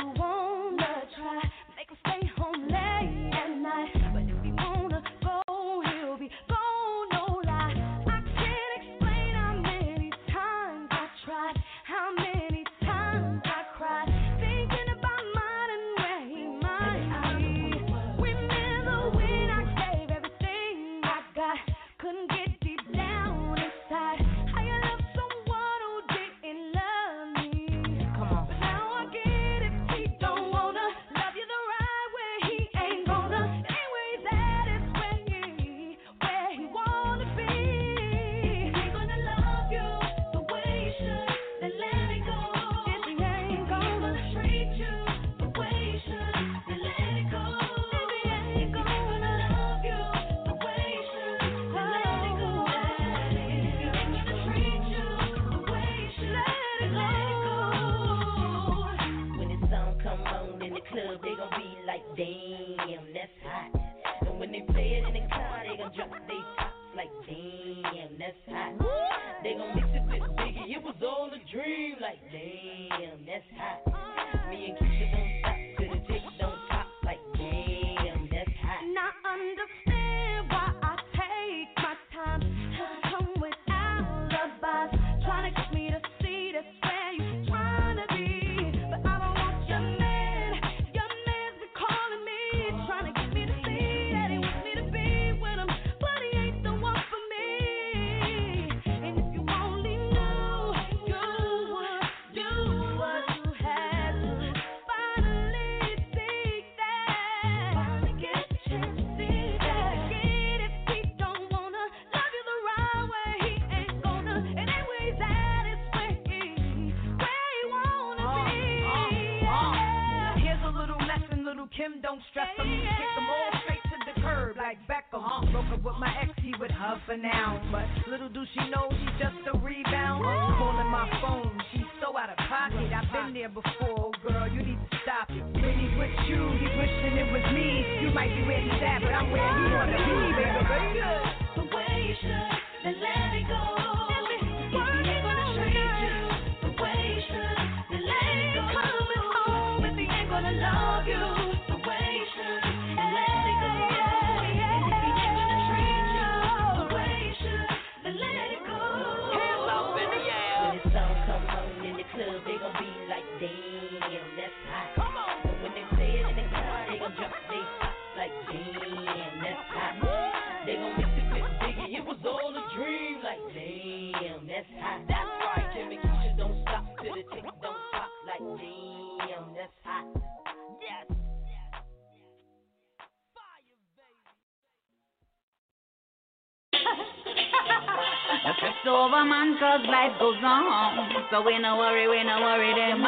cause life goes on. So we no worry, we no worry them.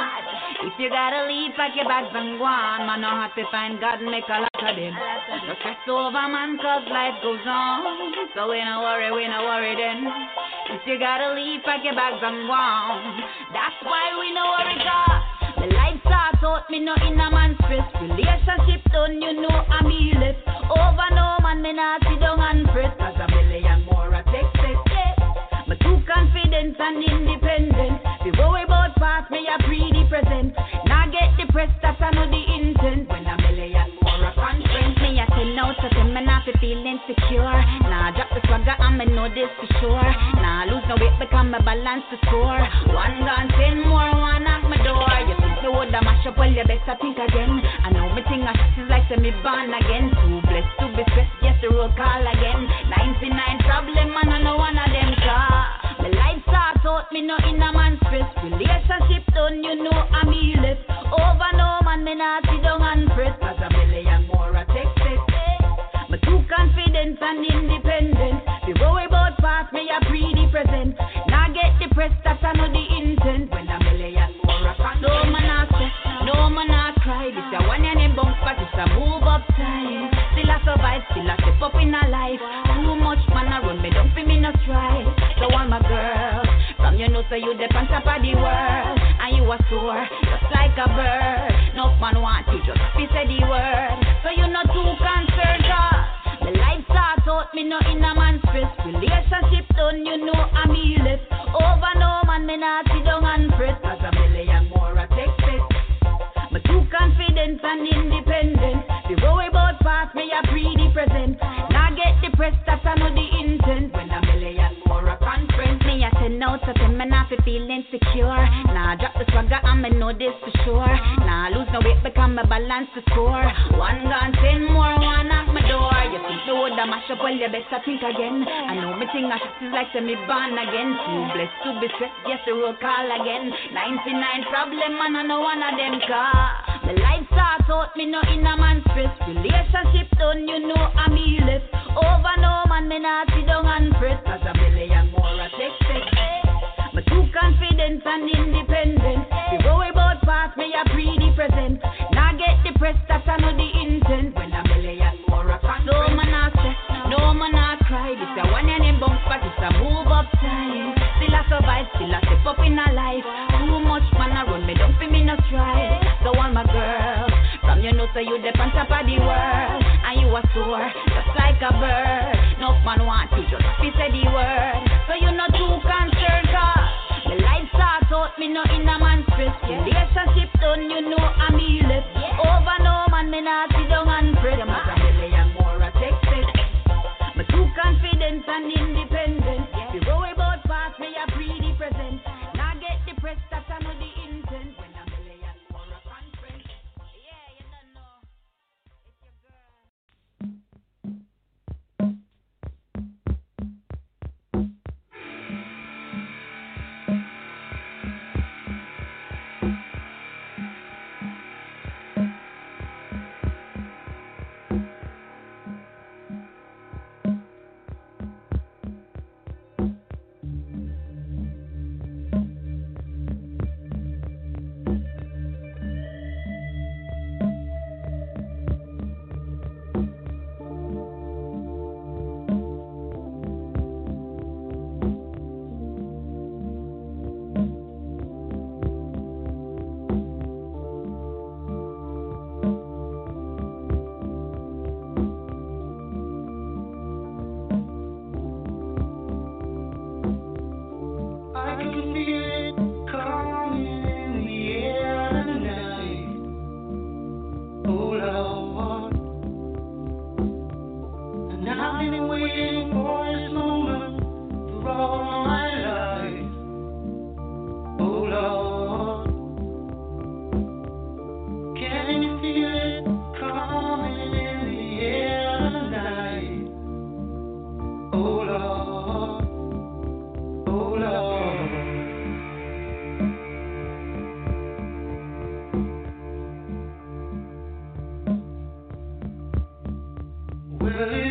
If you gotta leave, pack your bags and go on. Man, no have to find God and make a lot of them. Now stress over man cause life goes on. So we no worry, we no worry them. If you gotta leave, pack your bags and go on. That's why we no worry cause the life start out me no in a man stress Relationship done, you know I'm left Over no man, me not sit down and fret confident and independent The worry about past, me a pre the present Now get depressed, that's I know the intent. When I'm a more a conference Me a ten out ten, me not fi feel insecure. Nah drop the swagger and me know this for sure. Nah lose no weight because a balance the score. One gone, ten more, one knock my door. You think me woulda mash up, well you better think again. I know me thing a shit is like me born again. Too blessed to be stressed, yes the road call again no in a man stress Relationship done, you know I'm left Over no man, me not sit down and fret Cause a million more a text eh? me too confident and independent. The worry about past, me a pre the present. Now get depressed, that's I know the intent. When a million more a con- eh? No man a stress, no man a cry. This a one and a bumper, this a move up time. Still a survive, still a step up in a life. Too much man a run me, don't feel me no stride. So you the on top of the world, and you a soar just like a bird. No man want you just to say the word, so you not too concerned. Cause the life start out, me no in a man stress. Relationship done, you know I'm left. Over no man, me not sit down and fret. Cause a million more a text text. Me too confident and independent. The worry about past, me a pre the present. Now get depressed, that's I know the intent. When a out ten, me not fi feel insecure. Nah drop the swagger and me know this for sure. Nah lose no weight because me balance the score. One gone, ten more, one knock my door. You think me woulda mash up, well you better think again. I know me thing a shit like say me born again. Too blessed to be stressed, yes the road call again. 99 problem, man I know one of them car. My life start out, me no in a man stress. Relationship done, you know I'm left. Over no man, me not sit down and fret. Cause a million more a text text. Me too confident and independent. Me worry about past, me a pre the present. Now get depressed, that's another intent. When I'm a layer, more a No man a stress, no man a cry. This a one and bounce back, it's a move up time. Still I survive, still I step up in a life. Too much man I run, me don't feel me no try. So all my girls, from your nose so you dip on top of the world. And you a soar, just like a bird. No man want to just be said the word. me no in a man's stress. Yeah. Relationship done, you know I'm left. Yeah. Over no man, me not sit down and press. Yeah, Well,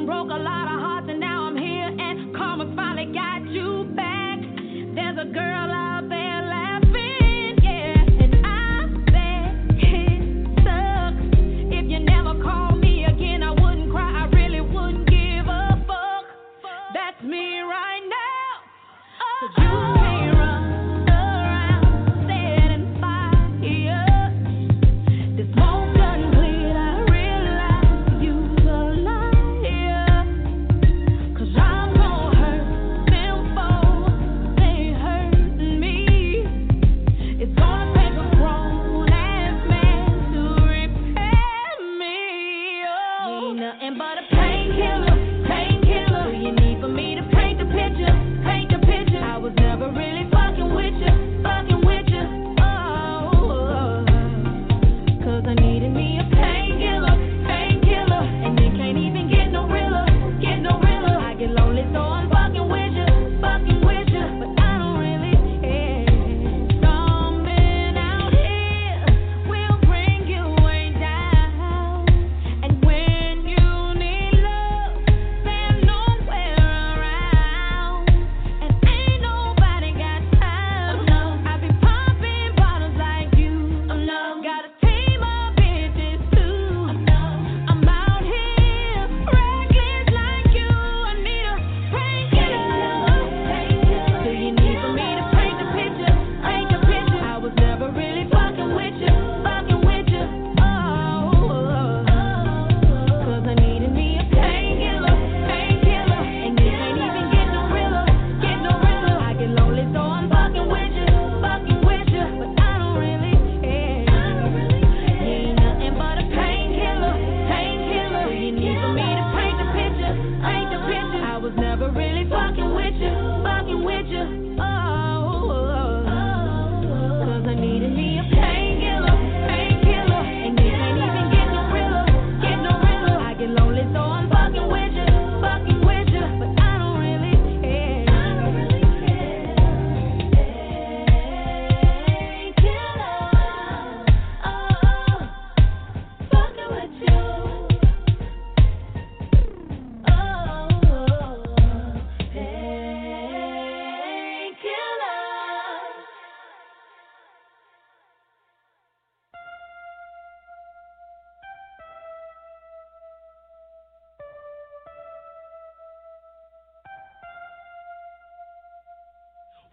and broke a lot.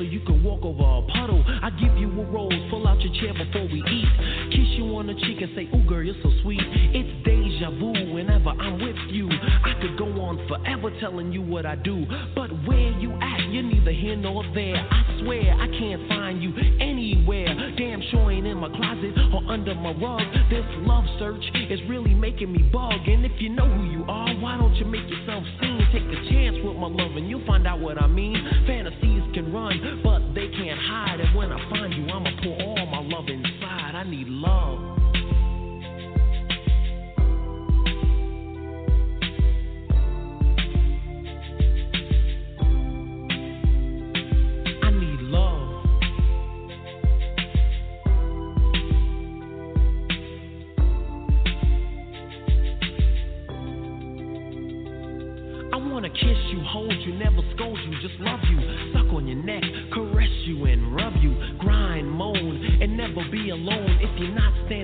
So you can walk over a puddle. I give you a rose, pull out your chair before we eat. Kiss you on the cheek and say, Ooh, girl, you're so sweet. It's deja vu whenever I'm with you. I could go on forever telling you what I do. But where you at, you're neither here nor there. I swear I can't find you anywhere. Damn sure ain't in my closet or under my rug. This love search is really making me bug. And if you know who you are, why don't you make yourself seen? Take a chance with my love and you'll find out what I mean. Love you. Suck on your neck, caress you and rub you. Grind, moan, and never be alone. If you're not standing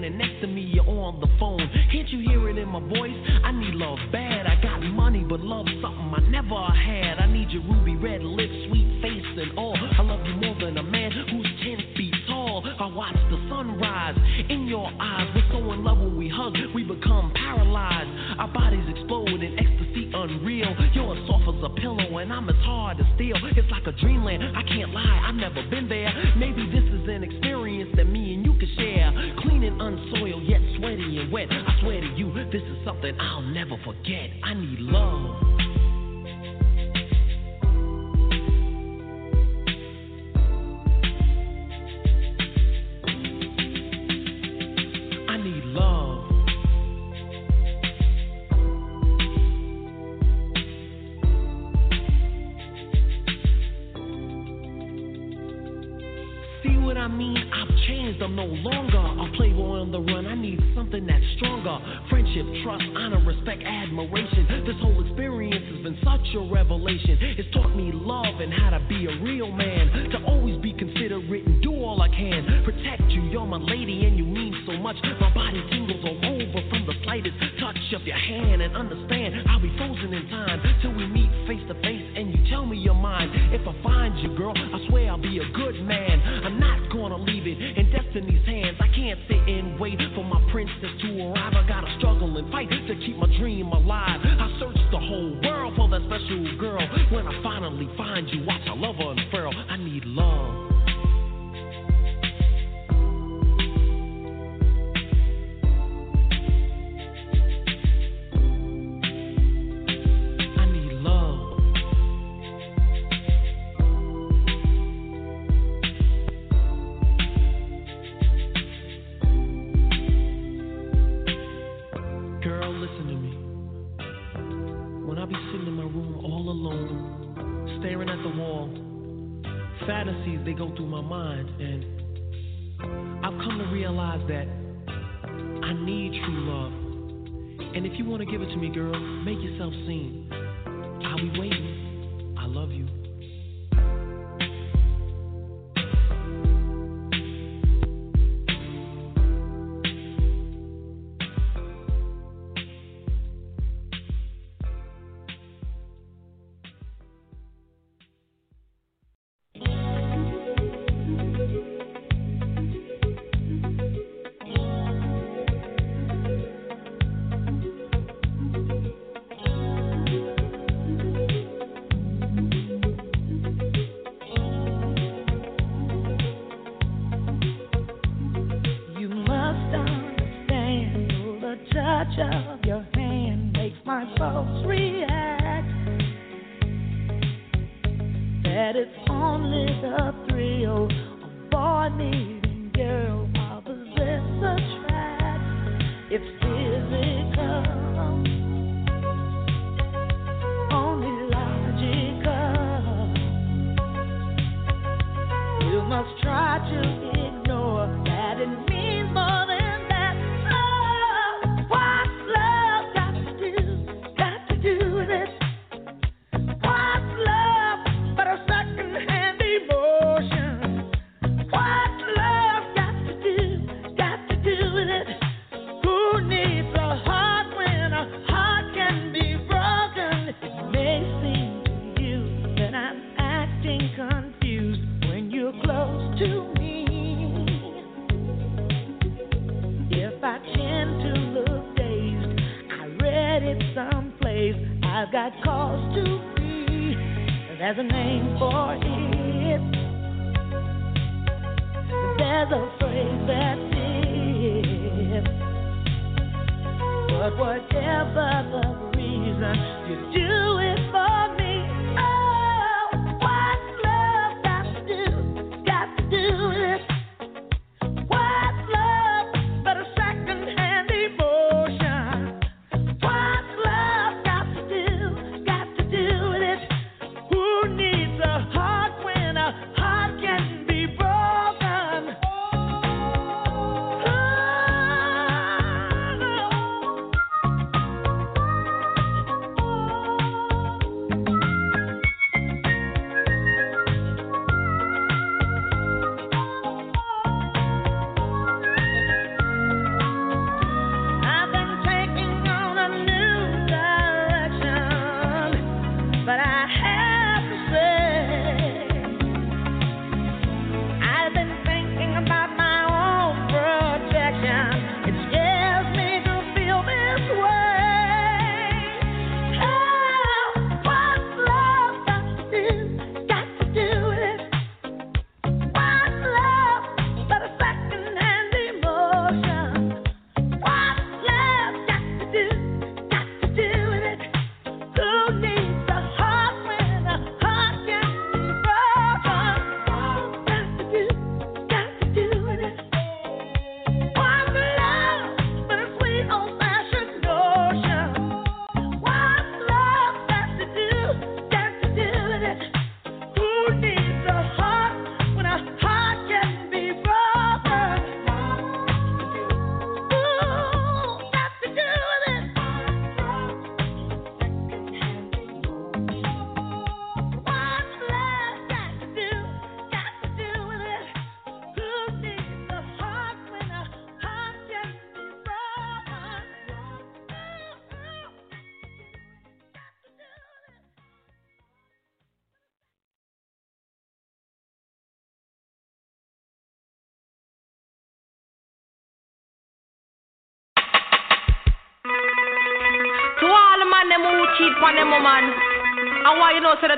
those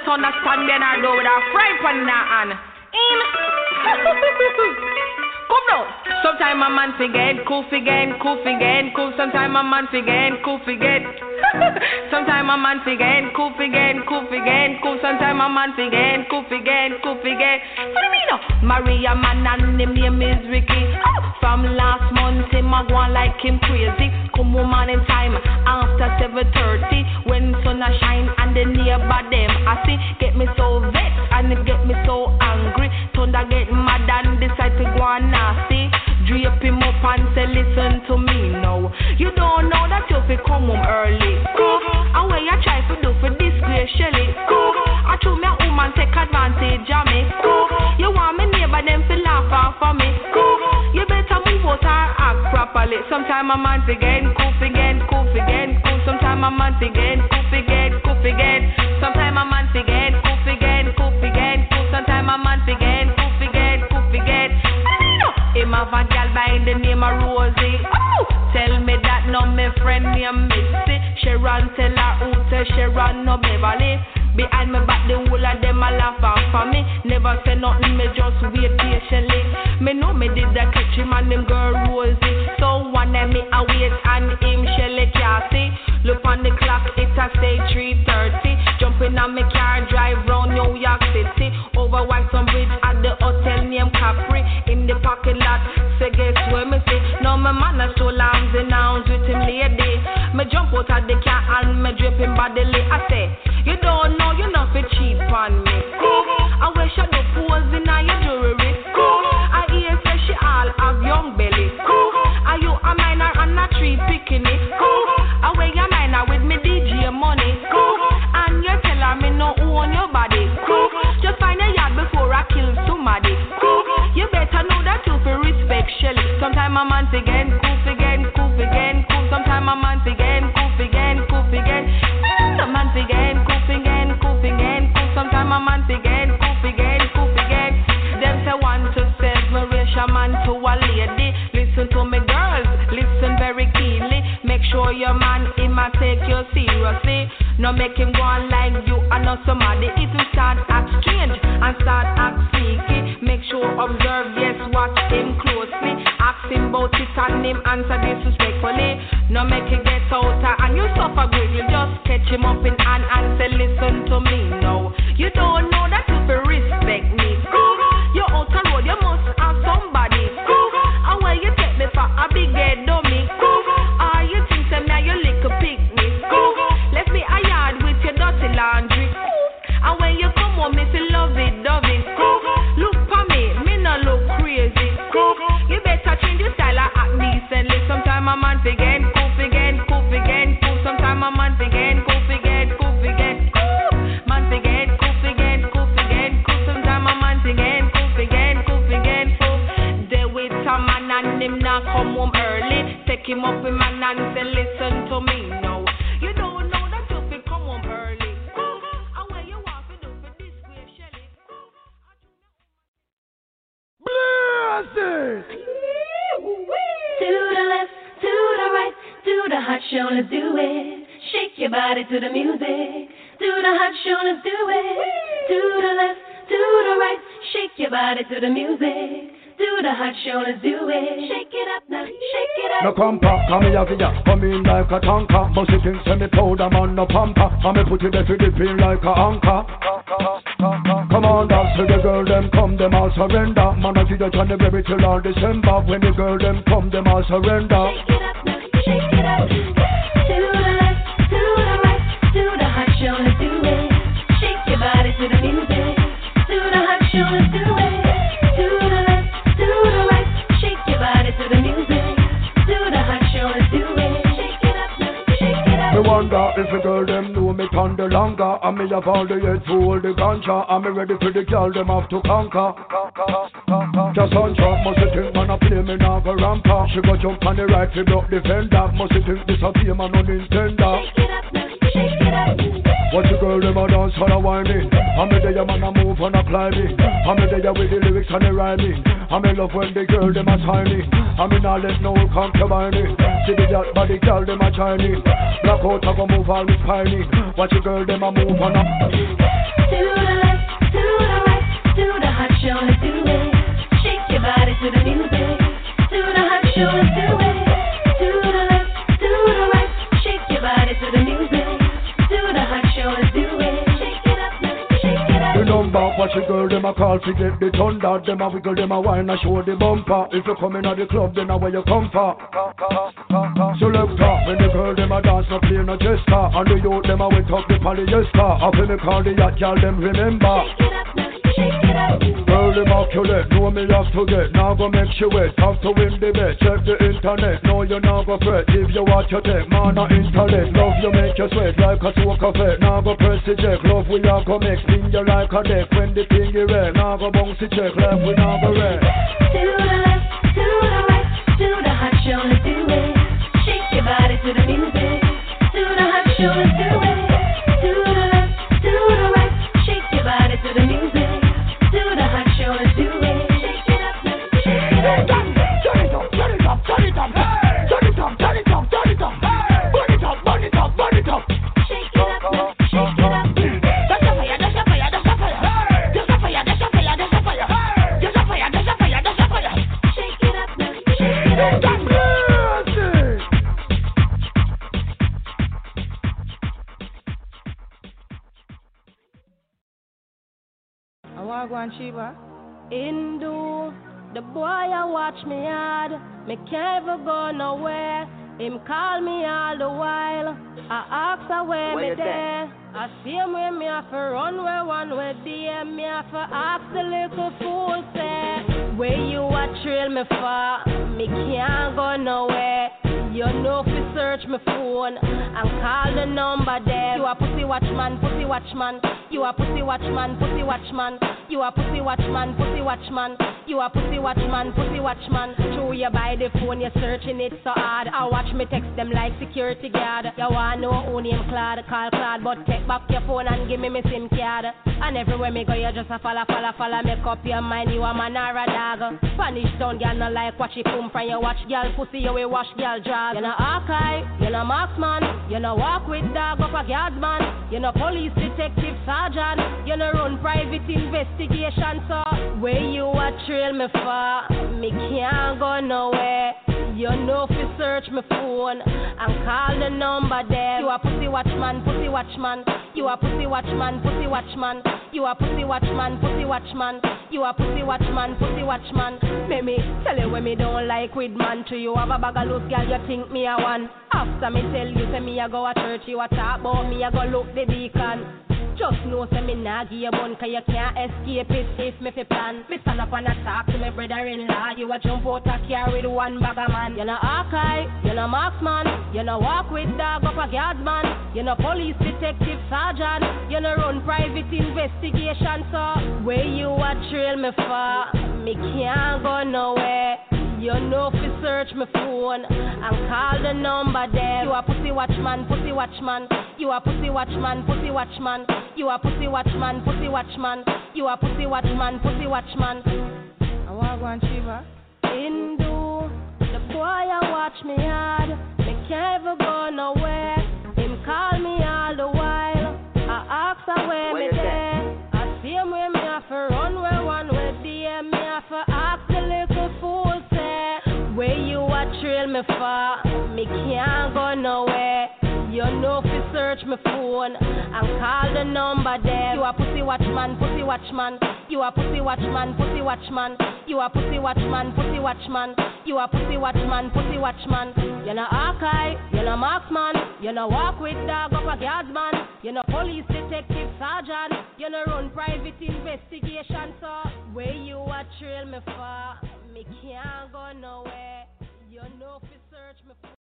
I know with a fry pan in her hand. Come now. Sometimes a man forget, cool again, cool again, cool. Sometimes a man forget, cool forget. Sometime a man again, cool again, cool again, cool. Sometime a man again, cool again, cool again. What do you mean? no? Maria man and him name is Ricky. Oh! From last month him a go like him crazy. Come home morning time after 7:30 when sun a shine and the neighbor them I see get me so vexed and get me so angry. Thunder get mad and decide to go nasty. Drape him up and say listen to me now. You don't know that you fi come home early. Cook. And what you try to do for disgrace Shelly. Cook. I told me a woman take advantage of me. Cook. You want me neighbor them to laugh off of me. Cook. You better move out and act properly. Sometime a man again, goof again, goof again, goof. Sometime a man again, goof again, goof again. Sometime a man again, goof again, goof again, goof. Sometime a man again, goof again, goof again. Him have a the name of Rosie. Oh, tell me that no me friend named Missy. Sharon tell her who tell Sharon no Beverly. Behind me back the whole of them a laugh off for me. Never say nothing, me just wait patiently. Me know me did that catch him and them girl Rosie. So one day me a wait and him Shelly Cassie. Look on the clock, it a say 3:30. Jumping on me car, drive round New York City. Over White Whitestone Bridge at the hotel named Capri. In the parking lot, out of the car and me drip him bodily. I say, you don't know you not fi cheat on me. Cool. I wish I do pose in your jewelry. I hear say she all have young belly. Are you a minor and a tree picking it? Cool. I wear your minor with me DJ money. Cool. And you tell her me no own your body. Just find a yard before I kill somebody. You better know that you fi respect Shelly. Sometime a man again, a man to a lady. Listen to me, girls, listen very keenly. Make sure your man him a take you seriously. No make him go on like you and not somebody. It will start act strange and start act freaky. Make sure observe, yes, watch him closely. Ask him about it and him answer disrespectfully. No make it get out and you suffer great. You just catch him up in hand and say, listen to me now. You don't know that him up in man and say, listen to me now. You don't know that you fi come home early. And when you want to do for this way, Shelly. Blessed. To the left, to the right, do the hot show, let's do it. Shake your body to the music. Do the hot show, let's do it. To the left, to the right, shake your body to the music. Do the hot show, let's do it. Shake it up now, shake it up. No compa, come here, via, come in like a tanker. But she thinks me powder man no pamper. And me put it there to dip in like a anchor. Come on, dance to the girl, them come, them all surrender. Man, I see the January till all December. When the girl, them come, them all surrender. Shake it up. Now, shake it up. To the left, to the right, do the hot show, let's do it. Shake your body to the music. Up. Me if the girl them know me thunder longer. And me have all the heads to hold the ganja. And me ready for the girl them have to conquer. Just on track, must you think man a play me now go ramper She go jump on the right, fi block the fender Must you think this a game and no Nintendo? Watch the girl them a dance and a whining. And me there man a move and a climbing. And me there with the lyrics and the rhyming And me love when the girl them a shiny And me not let no come to buy me See the yacht body girl them a shiny Black out a go move all with piney Watch the girl them a move and a To the left, to the right, do the hot show, let's do it. Shake your body to the music. Do the hot show, let's do it. Watch the girl, them a call to get the thunder. Them a wiggle, them a wine, a show the bumper. If you come in at the club, then I where you come for. Selector, when the girl, them a dance, no play no jester. And the youth, them a wet up the polyester. In the car, the yacht, y'all, them remember. Girl immaculate, know me have to get. Now go make you wet, have to win the bet Check the internet, know you now go fret. If you watch your tech, man a intellect Love you make you sweat. Like a soca fet Now go press the check, love we have go make. Spin you like a deck. When the thing is red Now go bounce the check, like we now go red To the left, to the right, to the hot show, let's do it. Shake your body to the music. To the hot show, let's do it. I want to go on Chiba. Indu, the boy I watch me hard. Me can't ever go nowhere. Him call me all the while. I ask her where Where me there. I see him where me have to run where one way there. Me have to ask the little fool say, Where you a trail me for? Me can't go nowhere. You know fi search my phone and call the number there. You a pussy watchman, pussy watchman. You a pussy watchman, pussy watchman. You a pussy watchman, pussy watchman. You a pussy watchman, pussy watchman. Through you by the phone, you searching it so hard. I watch me text them like security guard. You want know who name Claude, call Claude, but take back your phone and give me my SIM card. And everywhere me go, you just a follow, follow, follow. Make up your mind, you a man or a dog. Spanish town, girl, no like watch it come from you. Watch girl pussy, you will wash girl drag. You know archive, you know marksman. You know walk with dog up a guardsman. You know police detective sergeant. You know run private investigation. So where you a trail me for? Me can't go nowhere. You know fi search my phone and call the number there. You a pussy watchman, pussy watchman. You a pussy watchman, pussy watchman. You a pussy watchman, pussy watchman. You a pussy watchman, pussy watchman. Make me tell you when me don't like with man. To you have a bag of loose girl, you think me a one. After me tell you say me a go a church, you a talk about me a go look the deacon. Just know say me nah give you bun Cause you can't escape it. If me fi plan Me stand up and I talk to my brother-in-law. You a jump out a car with one bag of man. You know archive, you know marksman. You know walk with dog up a guardsman You know police detective sergeant. You know run private investigation So where you a trail me for? Me can't go nowhere you know fi search my phone and call the number there. You a pussy watchman, pussy watchman. You a pussy watchman, pussy watchman. You a pussy watchman, pussy watchman. You a pussy watchman, pussy watchman. I want to go on Shiva. Hindu, the boy I watch me hard. Me can't ever go nowhere. Him call me all the while. I ask her where, me there. I see him where me have to run where one way me for? Me can't go nowhere. You know fi search my phone and call the number there. You a pussy watchman, pussy watchman. You a pussy watchman, pussy watchman. You a pussy watchman, pussy watchman. You a pussy watchman, pussy watchman. You know archive, you know marksman. You know walk with dog up a guardsman. You know police detective sergeant. You know run private investigation. So where you a trail me for? Me can't go nowhere. You know if you search me for.